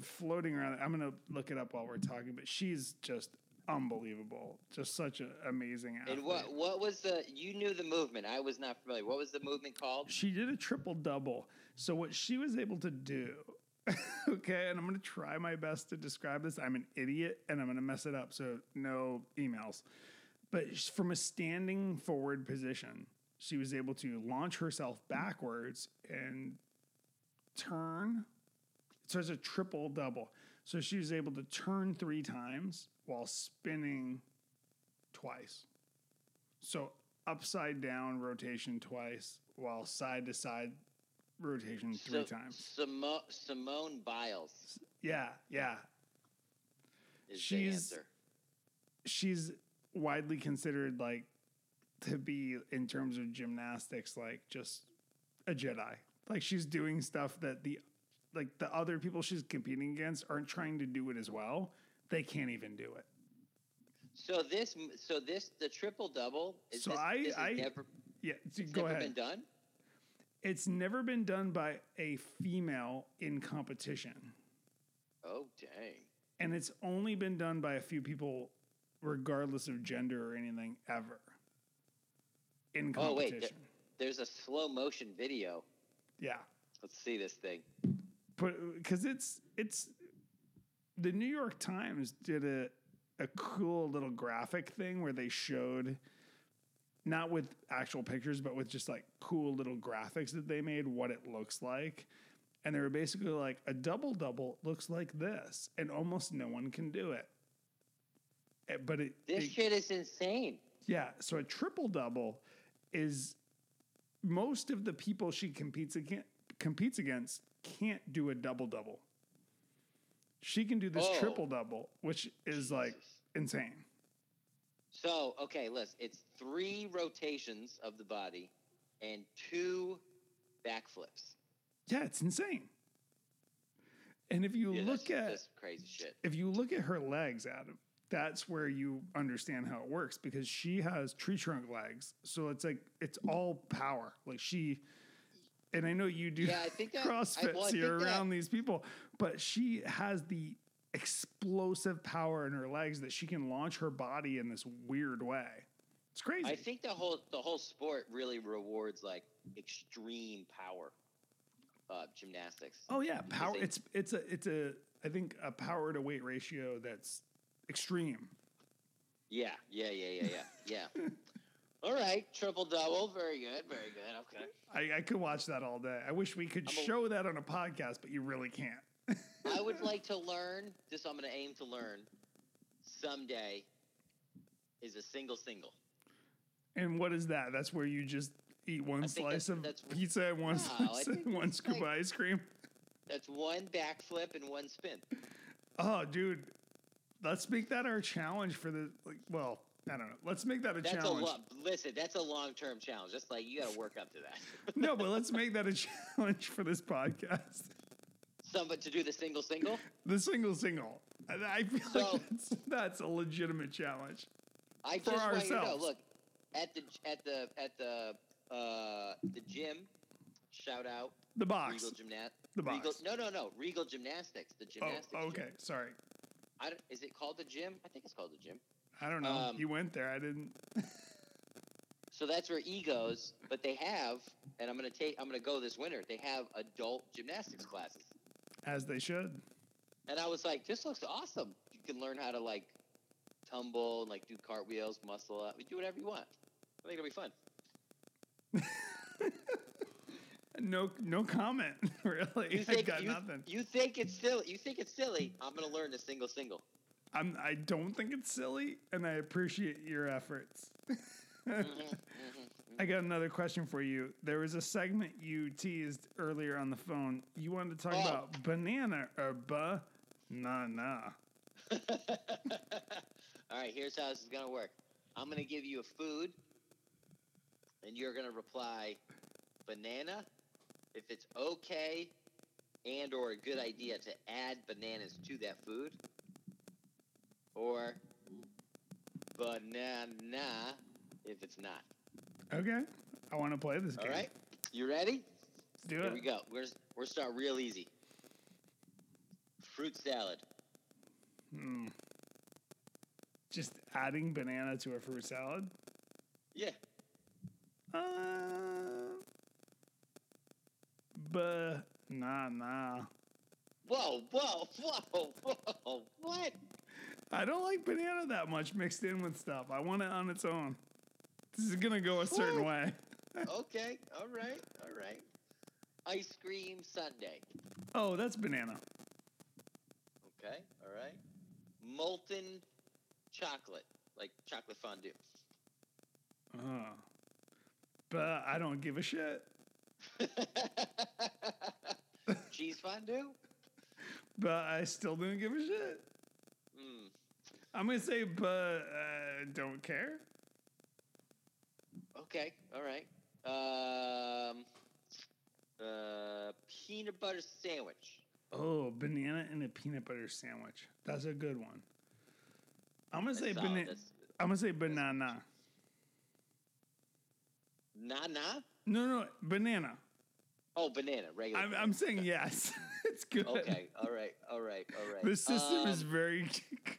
floating around. I'm gonna look it up while we're talking, but she's just unbelievable. Just such an amazing athlete. And what what was the? You knew the movement. I was not familiar. What was the movement called? She did a triple double. So what she was able to do, okay, and I'm gonna try my best to describe this. I'm an idiot and I'm gonna mess it up. So no emails. But from a standing forward position, she was able to launch herself backwards and turn. So it's a triple double. So she was able to turn three times while spinning twice. So upside down rotation twice, while side to side rotation three So- times. Simo- Simone Biles Yeah, yeah. is She's- the answer. She's widely considered like to be in terms of gymnastics like just a Jedi. Like she's doing stuff that the like the other people she's competing against aren't trying to do it as well. They can't even do it. So this, so this, the triple double. Is So this, I- this I- never, Yeah, so go never ahead. been done. It's never been done by a female in competition. Oh dang! and it's only been done by a few people regardless of gender or anything ever in competition. Oh, wait, competition There's a slow motion video. yeah Let's see this thing. because it's it's the new york times did a a cool little graphic thing where they showed not with actual pictures but with just like cool little graphics that they made what it looks like and they were basically like a double double looks like this and almost no one can do it Eh, but it, This it- shit is insane. Yeah, so a triple double is most of the people she competes against competes against can't do a double double. She can do this Oh. triple double, which is like insane. So okay, listen. It's three rotations of the body and two backflips. Yeah, it's insane. And if you Yeah, look that's, at that's crazy shit. if you look at her legs, Adam, that's where you understand how it works because she has tree trunk legs. So it's like it's all power. Like she and I know you do Yeah, I think that- I- CrossFit, well, I so you're think that- around these people, but she has the explosive power in her legs that she can launch her body in this weird way. It's crazy. I think the whole the whole sport really rewards like extreme power. Uh, gymnastics. oh yeah, power. they- It's it's a it's a I think a power to weight ratio that's extreme. Yeah, yeah, yeah, yeah, yeah, yeah. All right, triple double. Very good, very good. Okay. I, I could watch that all day. I wish we could a- show that on a podcast, but you really can't. I would like to learn. This I'm going to aim to learn someday. Is a single single. And what is that? That's where you just eat one I slice that's- of that's- pizza and one No, slice one scoop of ice cream. That's one backflip and one spin. Oh, dude, let's make that our challenge for the like. Well, I don't know. Let's make that a That's challenge. a long. Listen, that's a long term challenge. Just like you got to work up to that. no, but let's make that a challenge for this podcast. Somebody to do the single single. The single single. I, feel So- like that's, that's a legitimate challenge. I For just want you to know. ourselves. Look, at the at the at the uh, the gym. Shout out The box. Regal Gymnast. The Regal, box. no, no, no. Regal Gymnastics. The Oh, gymnastics. gym. okay. Sorry. I don't, is it called the gym? I think it's called the gym. I don't know. Um, you went there. I didn't. So that's where E goes. But they have, and I'm gonna take. I'm gonna go this winter. They have adult gymnastics classes, As they should. and I was like, this looks awesome. You can learn how to like tumble and like do cartwheels, muscle up, do whatever you want. I think it'll be fun. No, no comment. Really, You I think got you, nothing. you think it's silly? You think it's silly? I'm gonna learn the single single. I'm. I don't think it's silly, and I appreciate your efforts. Mhm, mhm. I got another question for you. There was a segment you teased earlier on the phone. You wanted to talk Oh. about banana or ba, nah, nah. All right, here's how this is gonna work. I'm gonna give you a food, and you're gonna reply, banana if it's okay and or a good idea to add bananas to that food, or banana if it's not. Okay. I want to play this All game. right, you ready? Let's do Here it. we go. We're we're start real easy. Fruit salad. Hmm. Just adding banana to a fruit salad. Yeah. Uh, but nah, nah. Whoa, whoa, whoa, whoa! What? I don't like banana that much mixed in with stuff. I want it on its own. This is gonna go a certain way. Okay, all right, all right. Ice cream sundae. Oh, that's banana. Okay, all right. Molten chocolate, like chocolate fondue. Uh, but I don't give a shit. Cheese fondue. But I still don't give a shit. Mm. I'm gonna say, but uh, don't care. Okay, all right. Um, uh, peanut butter sandwich. Oh, banana and a peanut butter sandwich. That's a good one. I'm gonna say banana. I'm gonna say banana. Nah. No, no, banana. Oh, banana. Regular. I'm, I'm saying yes. it's good. okay. All right. All right. All right. The system is Um, very,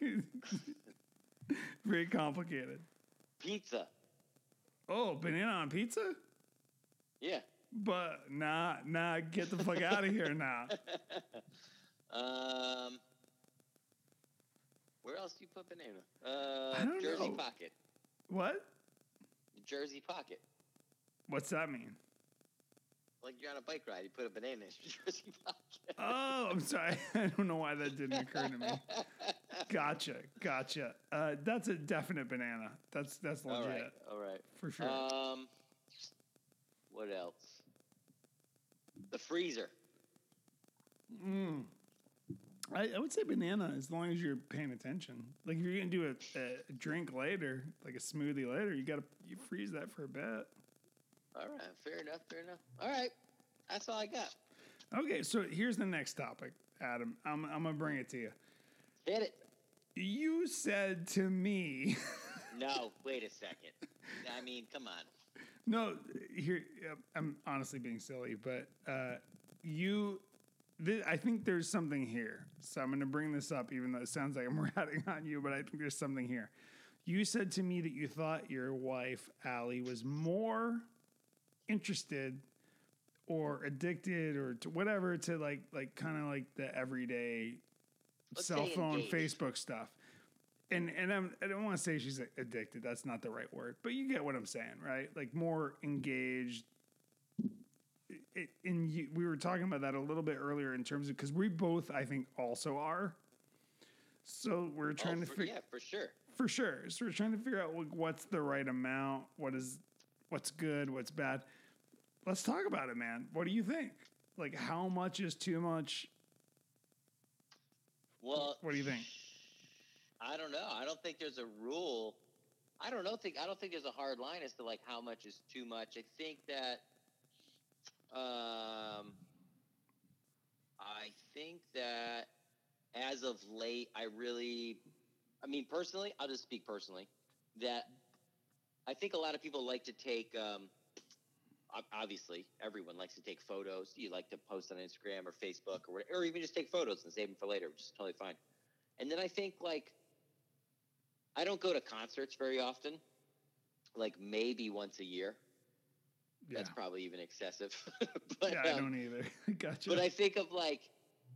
very complicated. pizza. Oh, banana on pizza? Yeah. But nah, nah, get the fuck out of here now. Um. Where else do you put banana? Uh, I don't Jersey know. pocket. What? Jersey pocket. What's that mean? Like you're on a bike ride, you put a banana in your Jersey pocket. Oh, I'm sorry. I don't know why that didn't occur to me. Gotcha, gotcha. Uh, that's a definite banana. That's that's legit all right. All right. for sure. Um. What else? The freezer. Mm. I, I would say banana as long as you're paying attention. Like if you're gonna do a, a drink later, like a smoothie later, you gotta you freeze that for a bit. All right. Fair enough. Fair enough. All right. That's all I got. Okay, so here's the next topic, Adam. I'm I'm gonna bring it to you. Hit it. You said to me, No. Wait a second. I mean, come on. no, here I'm honestly being silly, but uh, you, th- I think there's something here. So I'm gonna bring this up, even though it sounds like I'm ratting on you, but I think there's something here. You said to me that you thought your wife Allie was more interested or addicted or to whatever to like like kind of like the everyday Let's cell phone engaged. Facebook stuff. And and I'm, I don't want to say she's addicted. That's not the right word, but you get what I'm saying, right? Like more engaged. It, and you, we were talking about that a little bit earlier in terms of because we both, I think, also are. So we're oh, trying oh, to figure Yeah, for sure. for sure. So we're trying to figure out like, what's the right amount, what is, what's good, what's bad. Let's talk about it, man. What do you think? Like, how much is too much? Well, What do you think? I don't know. I don't think there's a rule. I don't know. Think I don't think there's a hard line as to like how much is too much. I think that, um, I think that as of late, I really, I mean, personally, I'll just speak personally that I think a lot of people like to take. Um, obviously, everyone likes to take photos. You like to post on Instagram or Facebook or whatever, or even just take photos and save them for later, which is totally fine. And then I think like I don't go to concerts very often, like maybe once a year. Yeah, That's probably even excessive. but yeah I um, don't either. gotcha. but I think of like,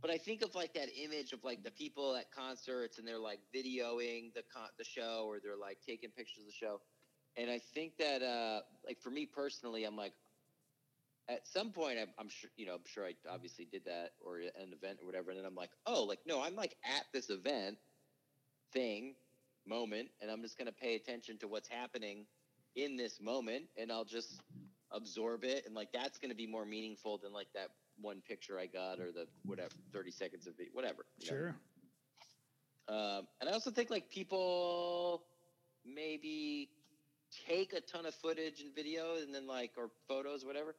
but I think of like that image of like the people at concerts and they're like videoing the con- the show or they're like taking pictures of the show, and I think that uh like for me personally, I'm like, at some point I'm, I'm sure you know I'm sure I obviously did that or an event or whatever, and then I'm like, oh, like no, I'm like at this event thing moment, and I'm just gonna pay attention to what's happening in this moment, and I'll just absorb it and like that's going to be more meaningful than like that one picture I got or the whatever 30 seconds of it, whatever. know? sure. Um, and I also think like people maybe take a ton of footage and video and then like or photos whatever,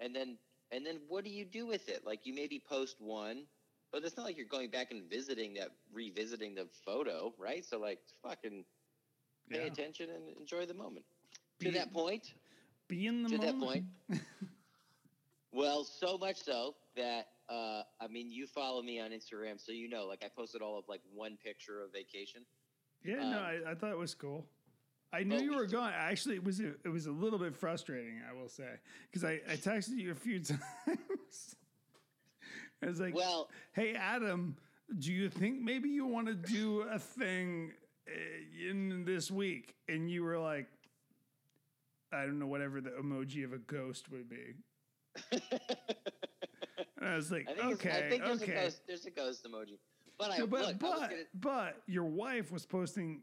and then and then what do you do with it? Like you maybe post one, but it's not like you're going back and visiting that, revisiting the photo, right? So like, fucking pay Yeah. attention and enjoy the moment. Be- to that point, Be in the to that moment. point. well, so much so that uh, I mean, you follow me on Instagram, so you know. Like, I posted all of like one picture of vacation. Yeah, no, Um, I, I thought it was cool. I knew you were gone. Actually, it was a, it was a little bit frustrating, I will say, because I, I texted you a few times. I was like, Well, "Hey, Adam, do you think maybe you want to do a thing uh, in this week?" And you were like, "I don't know, whatever the emoji of a ghost would be." And I was like, I "Okay, I think there's okay." a ghost. There's a ghost emoji. But I No, but look, but gonna, but your wife was posting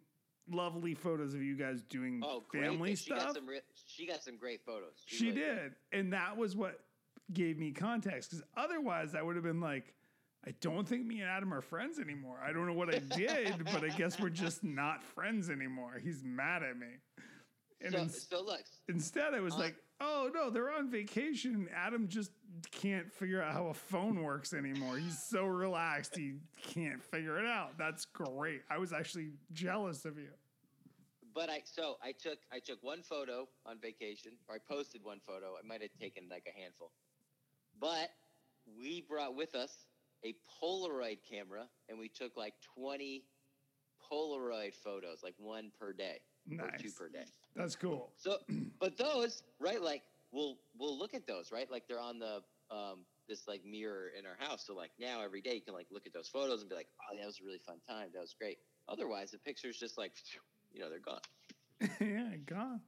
lovely photos of you guys doing oh, family She got stuff. some. Re- she got some great photos. She really did, and that was what gave me context. Because otherwise, I would have been like, I don't think me and Adam are friends anymore. I don't know what I did, but I guess we're just not friends anymore. He's mad at me. And So, ins- so look, instead, I was uh, like, oh no, they're on vacation. Adam just can't figure out how a phone works anymore. He's so relaxed, he can't figure it out. That's great. I was actually jealous of you. but I so I took I took one photo on vacation, or I posted one photo. I might have taken like a handful, but we brought with us a Polaroid camera, and we took like twenty Polaroid photos, like one per day or two Nice. per day. That's cool. So, but those, right? Like, we'll we'll look at those, right? Like they're on the um this like mirror in our house. So like now every day you can like look at those photos and be like, oh, that was a really fun time. That was great. Otherwise, the picture's just like, you know, they're gone. yeah, gone.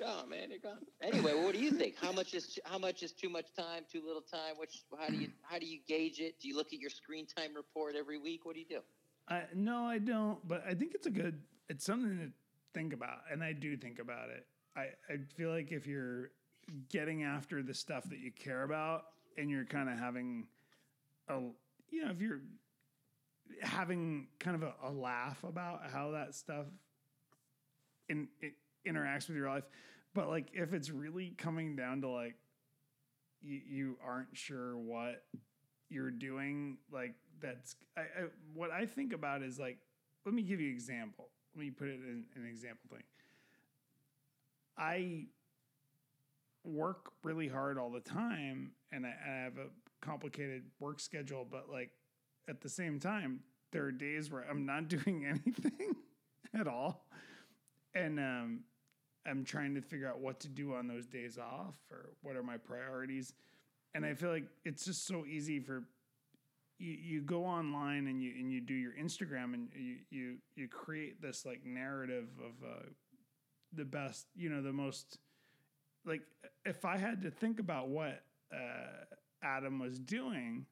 Gone, man. They're gone. Anyway, what do you think? How much is how much is too much time? Too little time? Which how do you how do you gauge it? Do you look at your screen time report every week? What do you do? I no, I don't. But I think it's a good. It's something to think about, and I do think about it. I I feel like if you're getting after the stuff that you care about, and you're kind of having a, you know, if you're having kind of a, a laugh about how that stuff in it interacts with your life, but like if it's really coming down to like you, you aren't sure what you're doing like that's I, I what i think about is like let me give you an example let me put it in an example thing. I work really hard all the time and I, I have a complicated work schedule but like at the same time there are days where i'm not doing anything at all. And um i'm trying to figure out what to do on those days off or what are my priorities. And I feel like it's just so easy for you, you go online and you and you do your Instagram and you you you create this like narrative of uh, the best, you know, the most like if I had to think about what uh, Adam was doing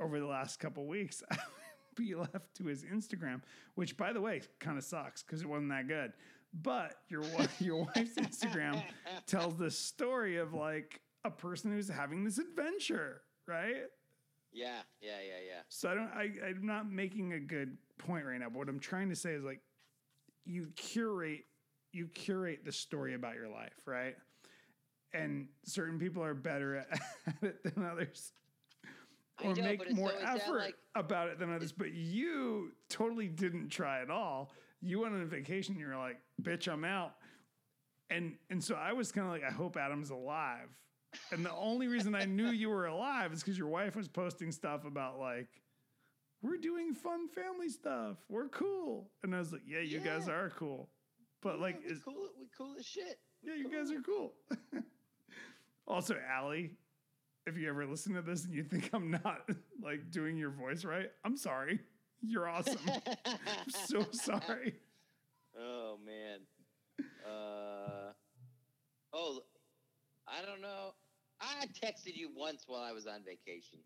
over the last couple weeks, I would be left to his Instagram, which by the way kind of sucks because it wasn't that good. But your your wife's Instagram tells the story of like a person who's having this adventure, right? Yeah, yeah, yeah, yeah. So I don't. I, I'm not making a good point right now. But what I'm trying to say is like, you curate, you curate the story about your life, right? And certain people are better at it than others, or know, make more so effort like- about it than others. But you totally didn't try at all. You went on a vacation. You were like, "Bitch, I'm out." And and so I was kind of like, I hope Adam's alive. And the only reason I knew you were alive is because your wife was posting stuff about like, we're doing fun family stuff. We're cool. And I was like, yeah, you guys are cool. But like, yeah, we is, cool, we cool as shit. yeah, you guys are cool. also, Allie, if you ever listen to this and you think I'm not like doing your voice right, I'm sorry. You're awesome. I'm so sorry. Oh man. Uh, oh, I don't know. I texted you once while I was on vacation.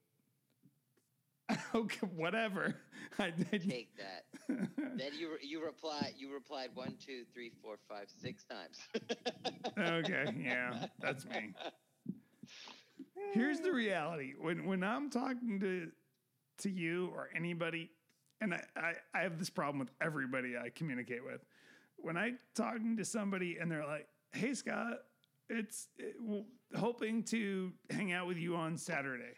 okay, whatever. I did. Take that. then you you replied you replied one two three four five six times. okay, yeah, that's me. Here's the reality. When when I'm talking to to you or anybody, and I, I, I have this problem with everybody I communicate with. When I'm talking to somebody and they're like, "Hey Scott," it's eh, it, well, hoping to hang out with you on Saturday.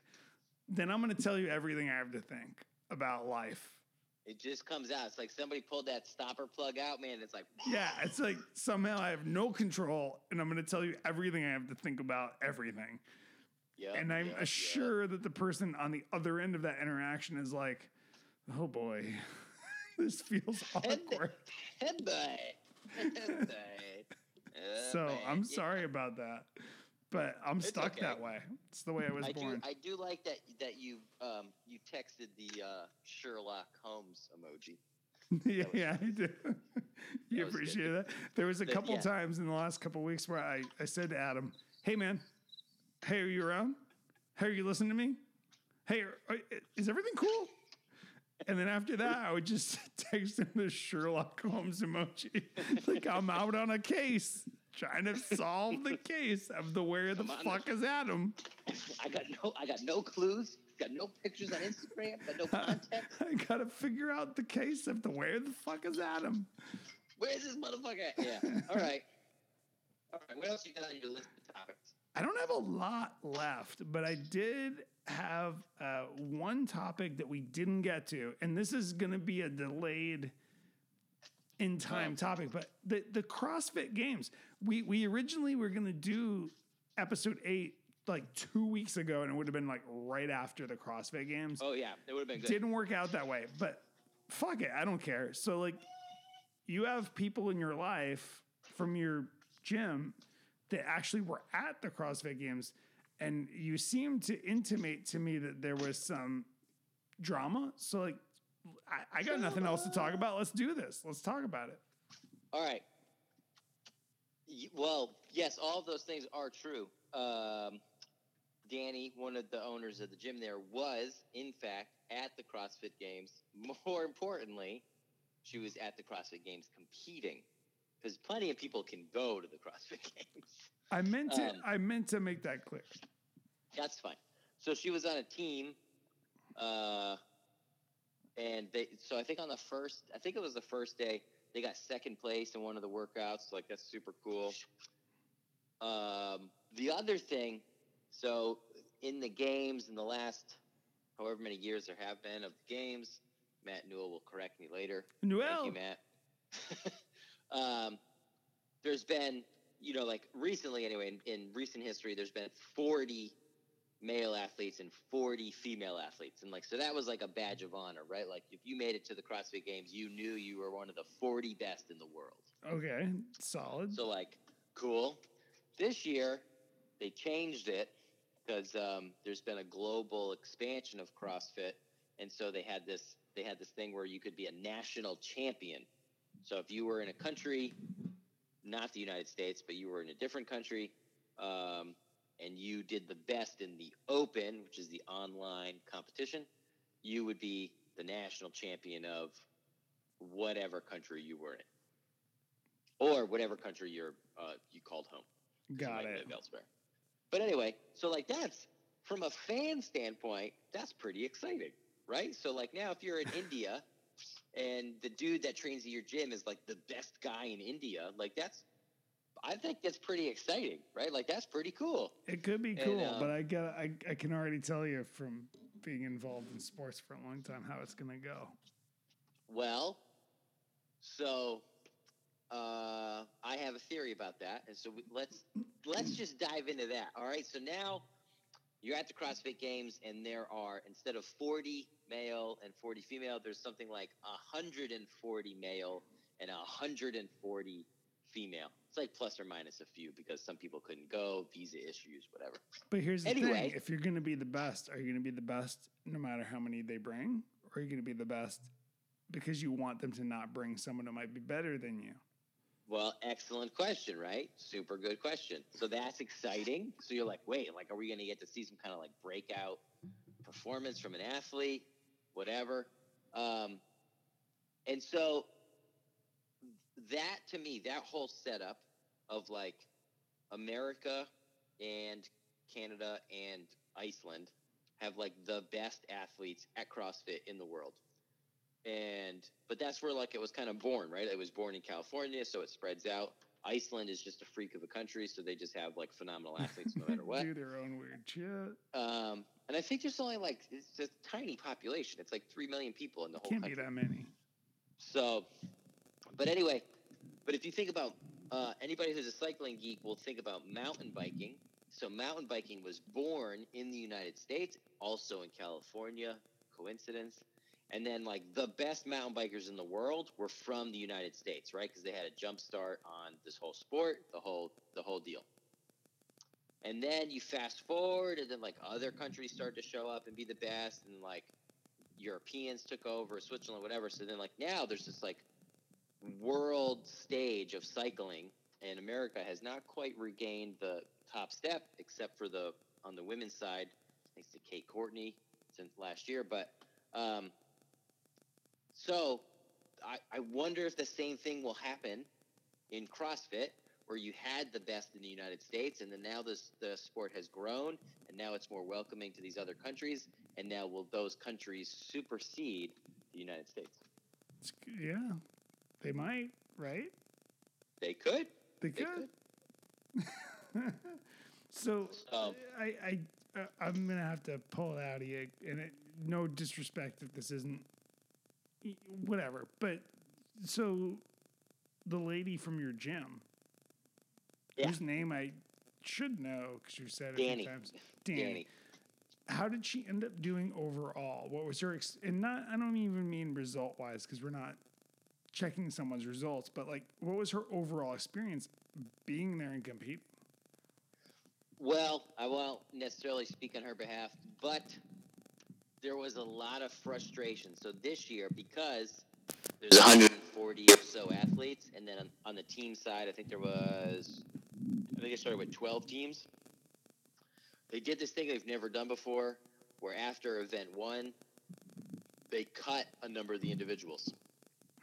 Then I'm going to tell you everything I have to think about life. It just comes out. It's like somebody pulled that stopper plug out, man. It's like Yeah, it's like somehow I have no control, and I'm going to tell you everything I have to think about everything. yeah. And I'm yeah. sure that the person on the other end of that interaction is like, "Oh boy, this feels awkward." Headbutt. Headbutt. So man. I'm Yeah. sorry about that, but I'm stuck okay. that way. It's the way I was I born. do. I do like that. That you um you texted the uh, Sherlock Holmes emoji. yeah, yeah, I do. you That was good. appreciate that. There was a couple yeah. times in the last couple weeks where I, I said to Adam, "Hey man, hey, are you around? Hey, are you listening to me? Hey, are- is everything cool?" And then after that, I would just text him the Sherlock Holmes emoji, like I'm out on a case trying to solve the case of the where the Come on, fuck is Adam. I got no. I got no clues. Got no pictures on Instagram. Got no context. I gotta figure out the case of the where the fuck is Adam. Where is this motherfucker? At? Yeah. All right. All right. What else you got on your list of topics? I don't have a lot left, but I did have uh, one topic that we didn't get to, and this is going to be a delayed in time topic. But the the CrossFit Games, we we originally were going to do episode eight like two weeks ago, and it would have been like right after the CrossFit Games. Oh yeah, it would have been good. Didn't work out that way, but fuck it, I don't care. So like, you have people in your life from your gym that actually were at the CrossFit Games, and you seemed to intimate to me that there was some drama. So like, I, I got nothing else to talk about. Let's do this. Let's talk about it. All right. Well, yes, all of those things are true. Um, Danny, one of the owners of the gym there, was in fact at the CrossFit Games. More importantly, she was at the CrossFit Games competing because plenty of people can go to the CrossFit Games. I meant to. Um, I meant to make that clear. That's fine. So she was on a team, uh, and they. So I think on the first, I think it was the first day, they got second place in one of the workouts. Like that's super cool. Um, the other thing, so in the games in the last, however many years there have been of the games, Matt Newell will correct me later. Newell, Thank you, Matt. um, there's been, you know, like recently anyway, in, in recent history, there's been 40 male athletes and 40 female athletes. And like, so that was like a badge of honor, right? Like, if you made it to the CrossFit Games, you knew you were one of the 40 best in the world. okay, solid. So, like, cool. This year, they changed it because um, there's been a global expansion of CrossFit, and so they had this they had this thing where you could be a national champion. So if you were in a country, not the United States, but you were in a different country, um, and you did the best in the Open, which is the online competition, you would be the national champion of whatever country you were in, or whatever country you're uh, you called home Got it. elsewhere. But anyway, so like that's from a fan standpoint, that's pretty exciting, right? So like now, if you're in India and the dude that trains at your gym is like the best guy in India, like that's, I think that's pretty exciting, right? Like that's pretty cool. It could be And, cool, um, but I get I, I can already tell you from being involved in sports for a long time how it's gonna go. Well, so uh, I have a theory about that, and so we, let's let's just dive into that. All right. So now you're at the CrossFit Games, and there are instead of 40 male and 40 female, there's something like 140 male and 140 female. It's like plus or minus a few because some people couldn't go, visa issues, whatever. But here's the Anyway. thing: if you're gonna be the best, are you gonna be the best no matter how many they bring, or are you gonna be the best because you want them to not bring someone who might be better than you? Well, excellent question, right? Super good question. So that's exciting. So you're like, wait, like, are we going to get to see some kind of like breakout performance from an athlete, whatever? Um, and so that to me, that whole setup of like America and Canada and Iceland have like the best athletes at CrossFit in the world and but that's where like it was kind of born right it was born in california so it spreads out Iceland is just a freak of a country, so they just have like phenomenal athletes no matter what. Do their own weird shit. Um, and I think there's only like it's a tiny population. It's like three million people in the whole Can't country. be that many. So, but anyway, but if you think about uh, anybody who's a cycling geek will think about mountain biking. So mountain biking was born in the United States, also in California. Coincidence? And then like the best mountain bikers in the world were from the United States, right? Because they had a jump start on this whole sport, the whole the whole deal. And then you fast forward, and then like other countries start to show up and be the best, and like Europeans took over, Switzerland, whatever. So then like now there's this like world stage of cycling, and America has not quite regained the top step, except for the on the women's side, thanks to Kate Courtney since last year. But um, so I, I wonder if the same thing will happen in CrossFit, where you had the best in the United States, and then now this the sport has grown, and now it's more welcoming to these other countries, and now will those countries supersede the United States? Yeah, they might, right? They could. They They could. could. So So- I, I, uh, I'm gonna have to pull it out of you, and it, no disrespect if this isn't, whatever. But so, the lady from your gym, Yeah. whose name I should know because you said it a Danny. few times, Danny. Danny. How did she end up doing overall? What was her ex- and not? I don't even mean result wise because we're not checking someone's results, but like, what was her overall experience being there and competing? Well, I won't necessarily speak on her behalf, but there was a lot of frustration. So this year, because there's 140 or so athletes, and then on, on the team side, I think there was, I think it started with 12 teams. They did this thing they've never done before, where after event one, they cut a number of the individuals,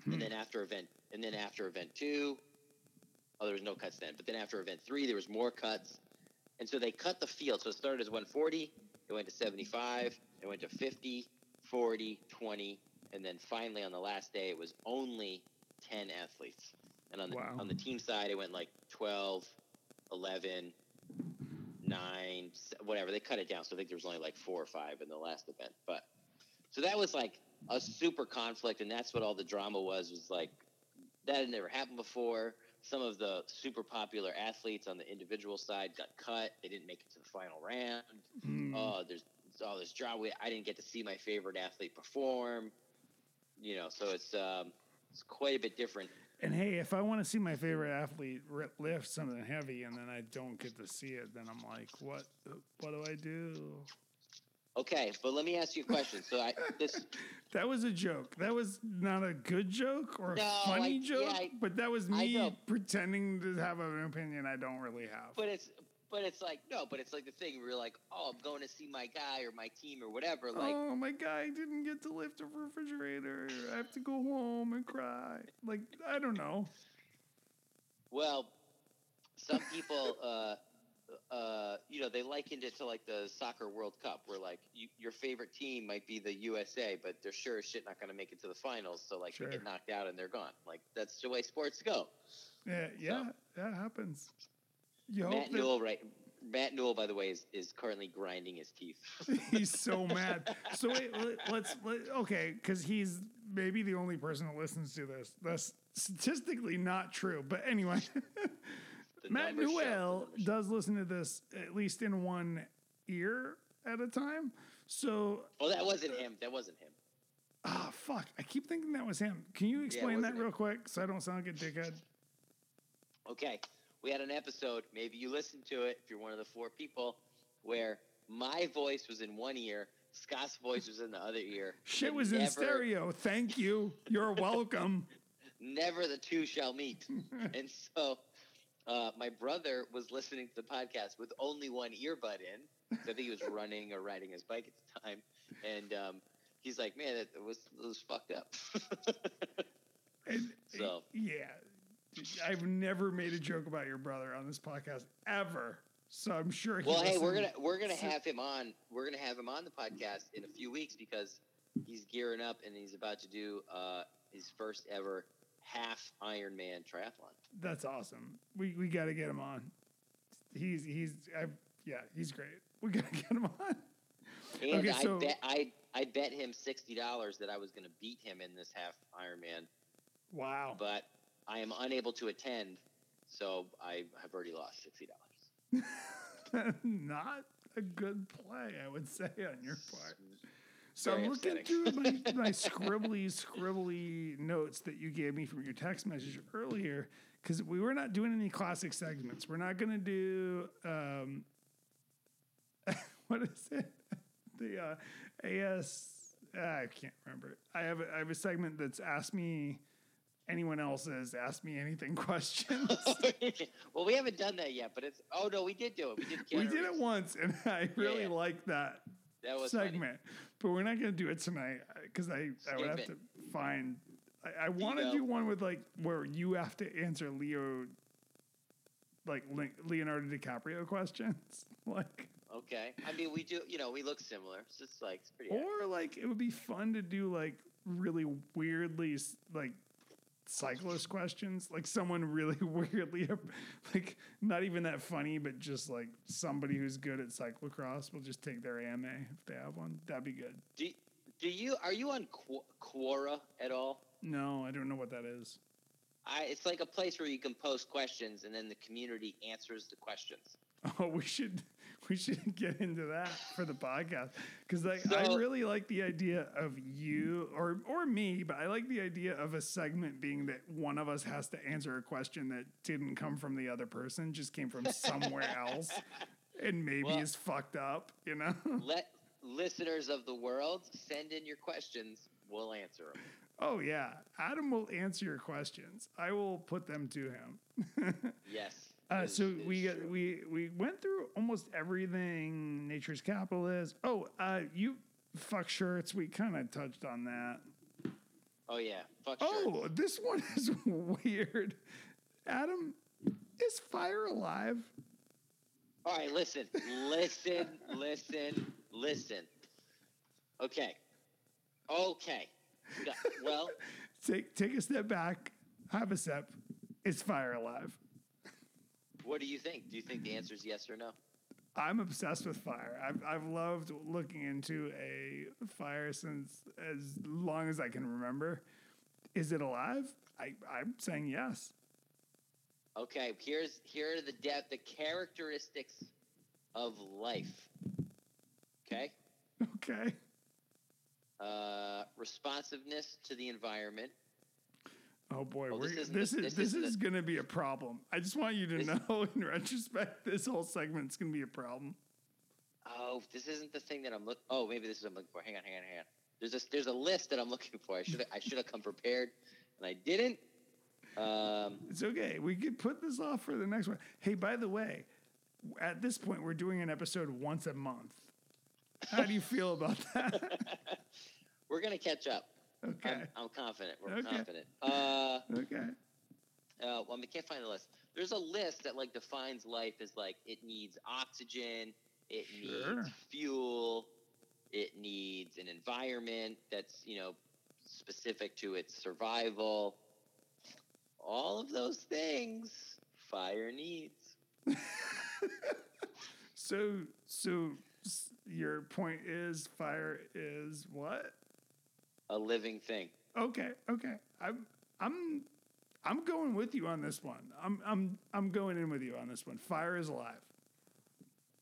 and then hmm. after event, and then after event two, oh, there was no cuts then, but then after event three, there was more cuts. And so they cut the field. So it started as 140, it went to 75, it went to 50, 40, 20, and then finally on the last day it was only 10 athletes. And on the Wow. on the team side it went like 12, 11, 9, s- whatever. They cut it down. So I think there was only like 4 or 5 in the last event. But so that was like a super conflict and that's what all the drama was was like that had never happened before some of the super popular athletes on the individual side got cut. They didn't make it to the final round. Hmm. Oh, there's all this drama. We- I didn't get to see my favorite athlete perform. You know, so it's um, it's quite a bit different. And hey, if I want to see my favorite athlete lift something heavy and then I don't get to see it, then I'm like, what? What do I do? Okay, but let me ask you a question. So I this That was a joke. That was not a good joke or a No, funny I- joke, yeah, I- but that was me pretending to have an opinion I don't really have. but it's but it's like no, but it's like the thing where you're like, oh, I'm going to see my guy or my team or whatever. Like, oh, my guy didn't get to lift a refrigerator. I have to go home and cry. Like I don't know. Well, some people, uh, uh, you know, they likened it to like the soccer World Cup, where like you, your favorite team might be the USA, but they're sure as shit not going to make it to the finals. So like Sure. they get knocked out and they're gone. Like that's the way sports go. Yeah, yeah, that happens. You Matt that Newell, right? Matt Newell, by the way, is, is currently grinding his teeth. he's so mad. So wait, let- let's let, okay, because he's maybe the only person that listens to this. That's statistically not true, but anyway. Matt Newell does listen to this at least in one ear at a time. So, Oh, that wasn't him. That wasn't him. ah, fuck. I keep thinking that was him. Can you explain that real him. quick so I don't sound like a dickhead? Okay, we had an episode. Maybe you listened to it if you're one of the four people, where my voice was in one ear, Scott's voice was in the other ear. Shit and was in stereo. Thank you. You're welcome. Never the two shall meet. and so, uh, my brother was listening to the podcast with only one earbud in. So I think he was running or riding his bike at the time, and um, he's like, "Man, it was it was fucked up." And, So- yeah, I've never made a joke about your brother on this podcast ever. So I'm sure. He well, hey, we're gonna we're gonna have him on. We're gonna have him on the podcast in a few weeks because he's gearing up and he's about to do uh, his first ever half Ironman triathlon. That's awesome. We we got to get him on. He's he's I, yeah he's great. We got to get him on. And Okay, I so- bet I I bet him sixty dollars that I was going to beat him in this half Ironman, Wow. but I am unable to attend, so I have already lost sixty dollars. Not a good play, I would say, on your part. So Very I'm looking upsetting. through my, my scribbly, scribbly notes that you gave me from your text message earlier, because we were not doing any classic segments. We're not going to do, um, what is it? The uh, AS, I can't remember. I have, a, I have a segment that's asked Me Anyone Else's Ask Me Anything questions. well, we haven't done that yet, but it's oh no, we did do it. We did. we did it once, and I really Yeah. like that. That was funny. segment, but we're not going to do it tonight uh, because I, I would have to find. I, I want to do one with like where you have to answer Leo, like Le- Leonardo DiCaprio questions, like Okay, I mean we do. You know, we look similar. It's just like it's pretty. accurate. or like it would be fun to do like really weirdly like cyclist questions, like someone really weirdly like not even that funny, but just like somebody who's good at cyclocross will just take their AMA if they have one. That'd be good. Do do you are you on Qu- Quora at all? No, I don't know what that is. I it's like a place where you can post questions and then the community answers the questions. Oh, we should we should get into that for the podcast because like I really like the idea of you or or me, but I like the idea of a segment being that one of us has to answer a question that didn't come from the other person, just came from somewhere else, and maybe Well- is fucked up. You know? Let listeners of the world send in your questions. We'll answer them. oh yeah, Adam will answer your questions. I will put them to him. Yes. Uh, so is we true. we we went through almost everything nature's capital is. Oh, uh, you fuck shirts. We kind of touched on that. Oh yeah. Fuck Oh, shirts. this one is weird. Adam, is fire alive? All right. Listen. Listen. listen. Listen. Okay. Okay. Well, Take take a step back. Have a sip. Is fire alive? What do you think? Do you think the answer is yes or no? I'm obsessed with fire. I've I've loved looking into a fire since as long as I can remember. Is it alive? I, I'm saying yes. Okay, here's here are the de- the characteristics of life. Okay, Okay. uh, responsiveness to the environment. Oh boy, we're, this this, is this is going to be a problem. I just want you to know, in retrospect, this whole segment's going to be a problem. Oh, this isn't the thing that I'm looking. Oh, maybe this is what I'm looking for. Hang on, hang on, hang on. There's a there's a list that I'm looking for. I should I should have come prepared, and I didn't. Um, It's okay. We could put this off for the next one. Hey, by the way, at this point, we're doing an episode once a month. How do you feel about that? we're gonna catch up. Okay. I'm, I'm confident. We're Okay. confident. Uh, Okay. uh, well, I can't find the list. There's a list that like defines life as like it needs oxygen, it Sure. needs fuel, it needs an environment that's you know specific to its survival. All of those things, fire needs. So, so your point is fire is what? A living thing. Okay, okay. I'm I'm I'm going with you on this one. I'm I'm I'm going in with you on this one. Fire is alive.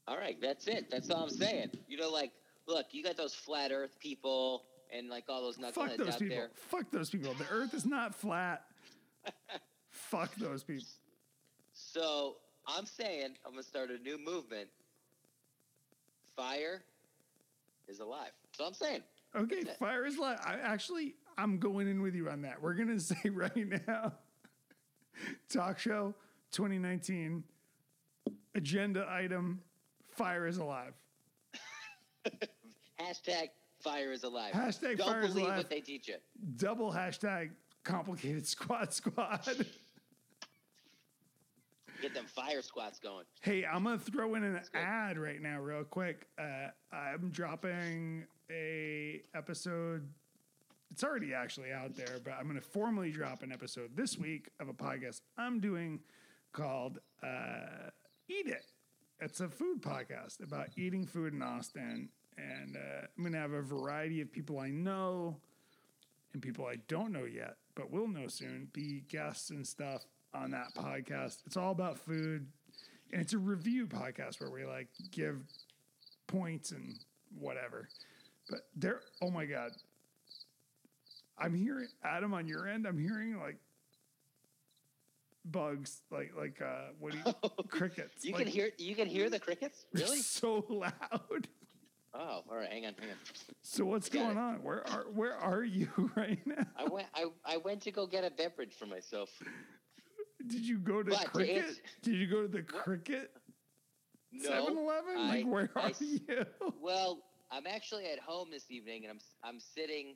All right, that's it. That's all I'm saying. You know, like, look, you got those flat Earth people and like all those nuts. Fuck those out people. there. Fuck those people. The earth is not flat. Fuck those people. So I'm saying I'm gonna start a new movement. Fire is alive. So I'm saying. Okay, fire is alive. I actually I'm going in with you on that. We're gonna say right now. Talk show 2019 agenda item fire is alive. Hashtag fire is alive. Hashtag Don't fire is believe alive. what they teach you. Double hashtag complicated squad squad. Get them fire squats going. Hey, I'm gonna throw in an ad right now, real quick. Uh, I'm dropping a episode It's already actually out there, but I'm going to formally drop an episode this week of a podcast I'm doing called uh, Eat It. It's a food podcast about eating food in Austin. And uh, I'm going to have a variety of people I know and people I don't know yet, but will know soon, be guests and stuff on that podcast. It's all about food. And it's a review podcast where we like give points and whatever. But there, oh my God. I'm hearing, Adam, on your end, I'm hearing like bugs, like, like, uh, what do you, crickets. You like, can hear you can hear the crickets? Really? so loud. Oh, all right. Hang on, hang on. So what's Got going it. on? Where are where are you right now? I went I, I went to go get a beverage for myself. Did you go to But to cricket? answer- Did you go to the cricket? No. 7-Eleven? I- Like where I are s- you? Well, I'm actually at home this evening, and I'm I'm sitting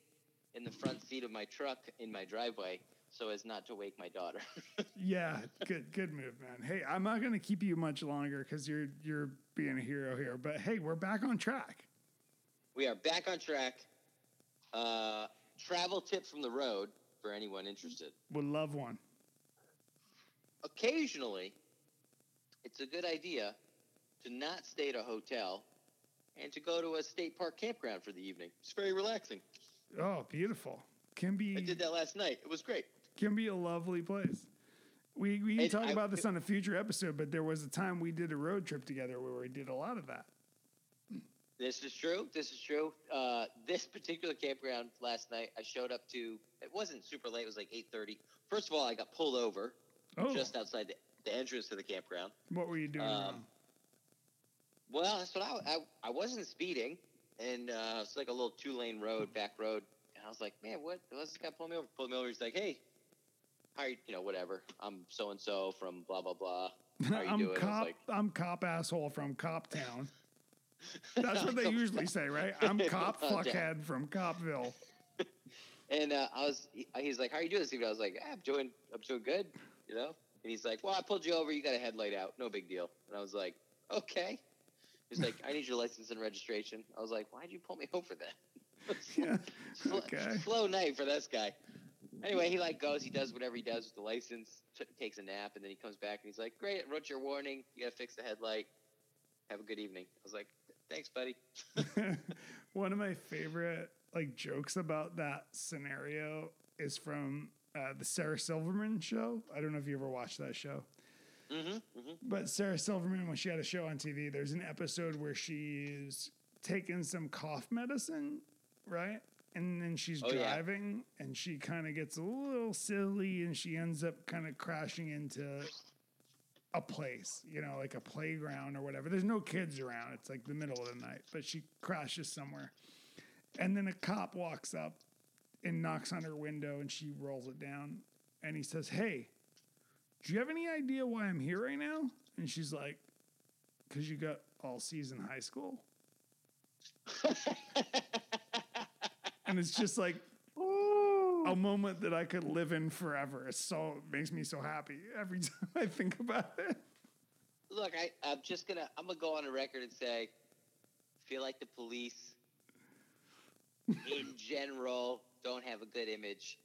in the front seat of my truck in my driveway, so as not to wake my daughter. Yeah, good good move, man. Hey, I'm not gonna keep you much longer because you're you're being a hero here. But hey, we're back on track. we are back on track. Uh, travel tip from the road for anyone interested. Would love one. Occasionally, it's a good idea to not stay at a hotel and to go to a state park campground for the evening. It's very relaxing. Oh, beautiful. Can be. I did that last night. It was great. can be a lovely place. We we And talk I- about this on a future episode, but there was a time we did a road trip together where we did a lot of that. This is true. This is true. Uh, this particular campground last night, I showed up to. It wasn't super late. It was like eight thirty. First of all, I got pulled over Oh, just outside the, the entrance to the campground. what were you doing? um? Well, that's what I, I, I wasn't speeding, and uh, it's like a little two lane road, back road. And I was like, man, what? What's this guy pulling me over? Pulled me over. He's like, hey, how are you? You know, whatever. I'm so and so from blah blah blah. How are you I'm doing? Cop. like- I'm cop asshole from Cop Town. That's what they usually say, right? I'm cop fuckhead from Copville. And uh, I was, he, he's like, "How are you doing this evening?" I was like, "I'm doing, I'm doing good," you know. And he's like, "Well, I pulled you over. You got a headlight out. No big deal." And I was like, "Okay." He's like, "I need your license and registration." I was like, "Why'd you pull me over then?" Yeah. Slow, Okay. slow night for this guy. Anyway, he like goes, he does whatever he does with the license, t- takes a nap, and then he comes back and he's like, "Great, I wrote your warning. You got to fix the headlight. Have a good evening." I was like, "Thanks, buddy." One of my favorite like jokes about that scenario is from uh, the Sarah Silverman show. I don't know if you ever watched that show. Mm-hmm. mm-hmm. But Sarah Silverman, when she had a show on TV, there's an episode where she's taking some cough medicine, right? And then she's Oh, yeah. driving and she kind of gets a little silly and she ends up kind of crashing into a place, you know, like a playground or whatever. There's no kids around. It's like the middle of the night, but she crashes somewhere. And then a cop walks up and knocks on her window and she rolls it down and he says, Hey, do you have any idea why I'm here right now? And she's like, Because you got all season high school. And it's just like a moment that I could live in forever. It's so it makes me so happy every time I think about it. Look, I, I'm just gonna I'm gonna go on a record and say, feel like the police, in general, don't have a good image.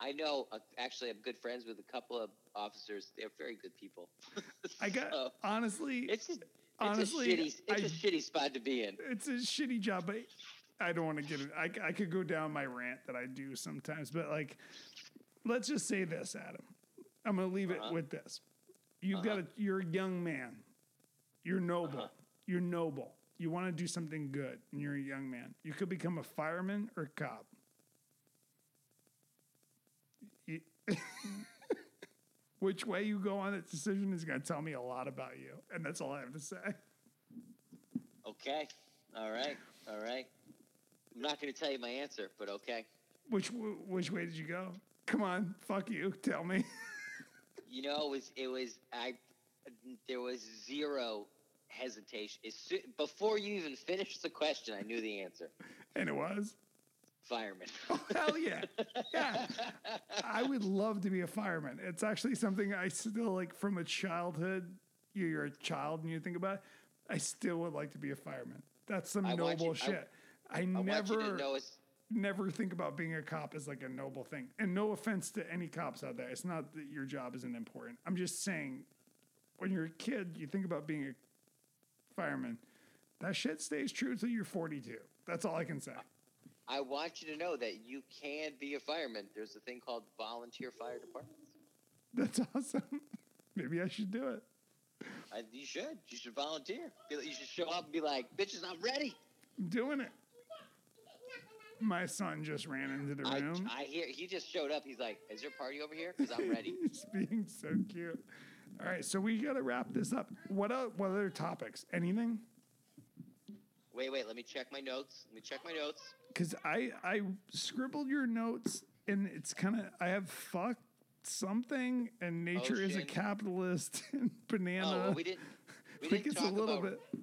I know, uh, actually, I'm good friends with a couple of officers. They're very good people. I got So, honestly, it's just, honestly, it's a shitty, it's I- a shitty spot to be in. it's a shitty job, but I don't want to get it. I, I could go down my rant that I do sometimes, but like, let's just say this, Adam. I'm going to leave Uh-huh. it with this. You've got a, you're a young man. You're noble. Uh-huh. You're noble. You want to do something good, and you're a young man. You could become a fireman or a cop. You- Which way you go on that decision is going to tell me a lot about you, and that's all I have to say. Okay, all right, all right. I'm not gonna tell you my answer, but okay. Which which way did you go? Come on, fuck you. Tell me. You know, it was it was I. There was zero hesitation. As soo- before you even finished the question, I knew the answer. and it was. Fireman. Oh hell yeah, yeah. I would love to be a fireman. It's actually something I still like from a childhood. you- You're a child and you think about. it, I still would like to be a fireman. That's some I noble you- shit. I, I never. want you to know as never think about being a cop as like a noble thing. And no offense to any cops out there. It's not that your job isn't important. I'm just saying when you're a kid, you think about being a fireman. That shit stays true till you're 42. That's all I can say. I want you to know that you can be a fireman. There's a thing called volunteer fire departments. That's awesome. Maybe I should do it. I, you should. You should volunteer. You should show up and be like, "Bitches, I'm ready." I'm doing it. My son just ran into the room. I hear he just showed up. He's like, "Is there a party over here? Because I'm ready." He's being so cute. All right, so we got to wrap this up. What o- what other topics? Anything? Wait, wait. Let me check my notes. Let me check my notes. Because I I scribbled your notes and it's kind of I have fuck something and nature is a capitalist and oh, banana. Oh, well, we didn't. We think didn't it's a talk little about. bit.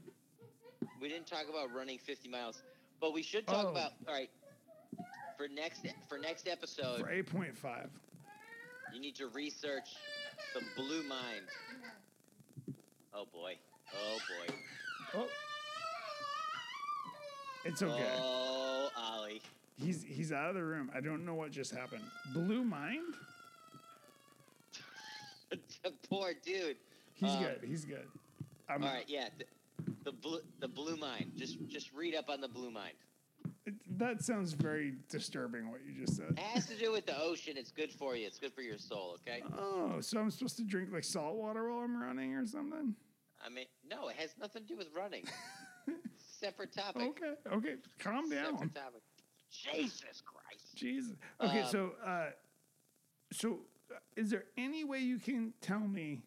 We didn't talk about running 50 miles, but we should talk Oh. about. All right. For next for next episode, For eight point five. you need to research the blue mind. Oh boy. Oh boy. Oh, it's okay. Oh, Ollie. He's he's out of the room. I don't know what just happened. Blue mind. Poor dude. He's Um, good. He's good. I'm, All right, yeah. The, the blue the blue mind. Just just read up on the blue mind. it- that sounds very disturbing. What you just said. It has to do with the ocean. It's good for you. It's good for your soul. Okay. Oh, so I'm supposed to drink like salt water while I'm running or something? I mean, no, it has nothing to do with running. Separate topic. Okay, okay, calm down. Separate topic. Jesus Christ. Jesus. Okay, Um, so uh, so uh, is there any way you can tell me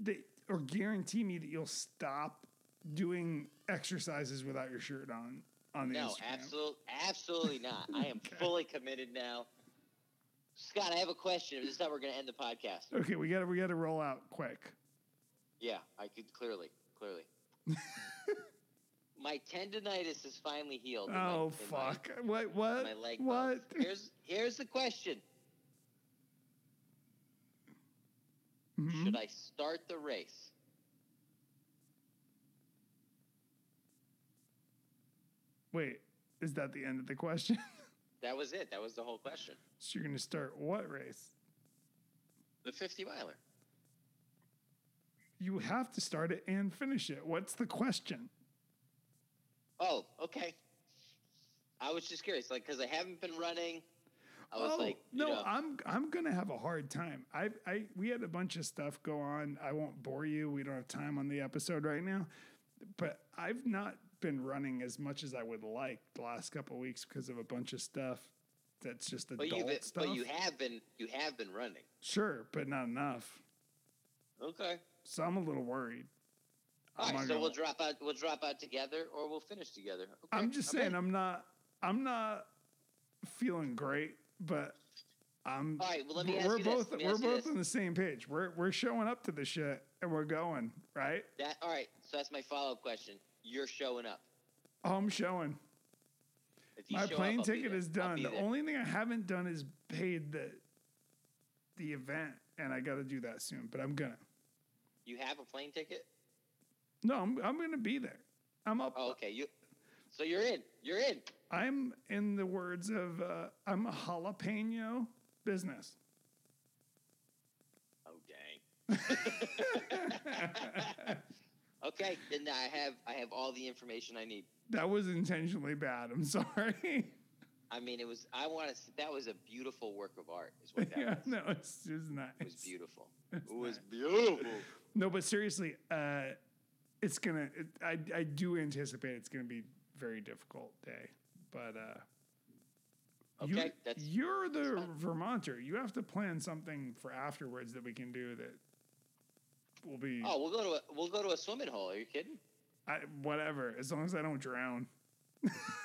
that or guarantee me that you'll stop doing exercises without your shirt on on the No, Instagram? absolutely, absolutely not. I am Okay. fully committed now. Scott, I have a question. This is how we're going to end the podcast. Okay, we got to we got to roll out quick. Yeah, I could clearly, clearly. my tendonitis is finally healed. my- Oh my- fuck! What what My, leg what? bones. Here's here's the question: Mhm. Should I start the race? Wait, is that the end of the question? That was it. That was the whole question. so you're gonna start what race? The 50 miler. You have to start it and finish it. What's the question? Oh, okay. I was just curious, like, because I haven't been running. I was oh, like, no, know, I'm I'm gonna have a hard time. I I we had a bunch of stuff go on. I won't bore you. We don't have time on the episode right now, but I've not been running as much as I would like the last couple of weeks because of a bunch of stuff that's just but adult you stuff. but you have been you have been running. sure, but not enough. Okay. So I'm a little worried. All right, so gonna- we'll drop out. We'll drop out together, or we'll finish together. Okay, I'm just okay. saying I'm not I'm not feeling great, but I'm All right, well, let me we're both me we're both on the same page. We're we're showing up to the shit and we're going, right? That all right. So that's my follow up question. You're showing up. Oh, I'm showing. My show plane up, ticket is done. The only thing I haven't done is paid the the event, and I got to do that soon. But I'm gonna. you have a plane ticket. No, I'm I'm gonna be there. I'm up. Oh, okay. You. So you're in. You're in. I'm in the words of uh, I'm a jalapeno business. Oh dang. okay, then I have I have all the information I need. That was intentionally bad. I'm sorry. I mean, it was. I want to. That was a beautiful work of art. Is what that yeah, was. no, it's just nice. It was beautiful. It's It was nice. beautiful. No, but seriously, uh, it's gonna. It, I I do anticipate it's gonna be a very difficult day, but uh, you, Okay, that's you're the. Vermonter. You have to plan something for afterwards that we can do that will be Oh, we'll go to a we'll go to a swimming hole. Are you kidding? I, whatever, as long as I don't drown.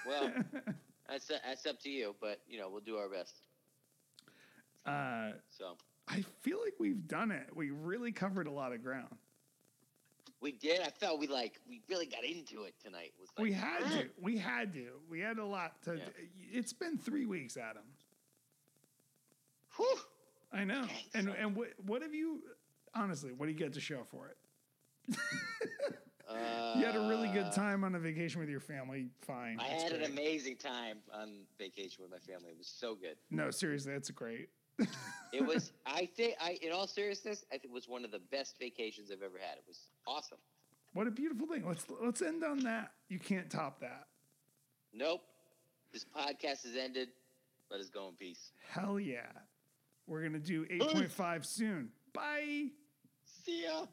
Well, that's that's up to you. But you know, we'll do our best. uh, So I feel like we've done it. We really covered a lot of ground. We did. I felt we like we really got into it tonight. It like, we had to. We had to. We had a lot to. Yeah. It's been three weeks, Adam. Whew. I know. And and what what have you honestly? What do you get to show for it? Uh, you had a really Uh, good time on a vacation with your family. Fine. I That's had an amazing time on vacation with my family. It was so good. No, seriously, that's great. It was. I think. I, in all seriousness, I think it was one of the best vacations I've ever had. It was awesome. What a beautiful thing. Let's let's end on that. You can't top that. Nope. This podcast is ended. Let us go in peace. Hell yeah. We're gonna do 8.5 soon. Bye. See ya.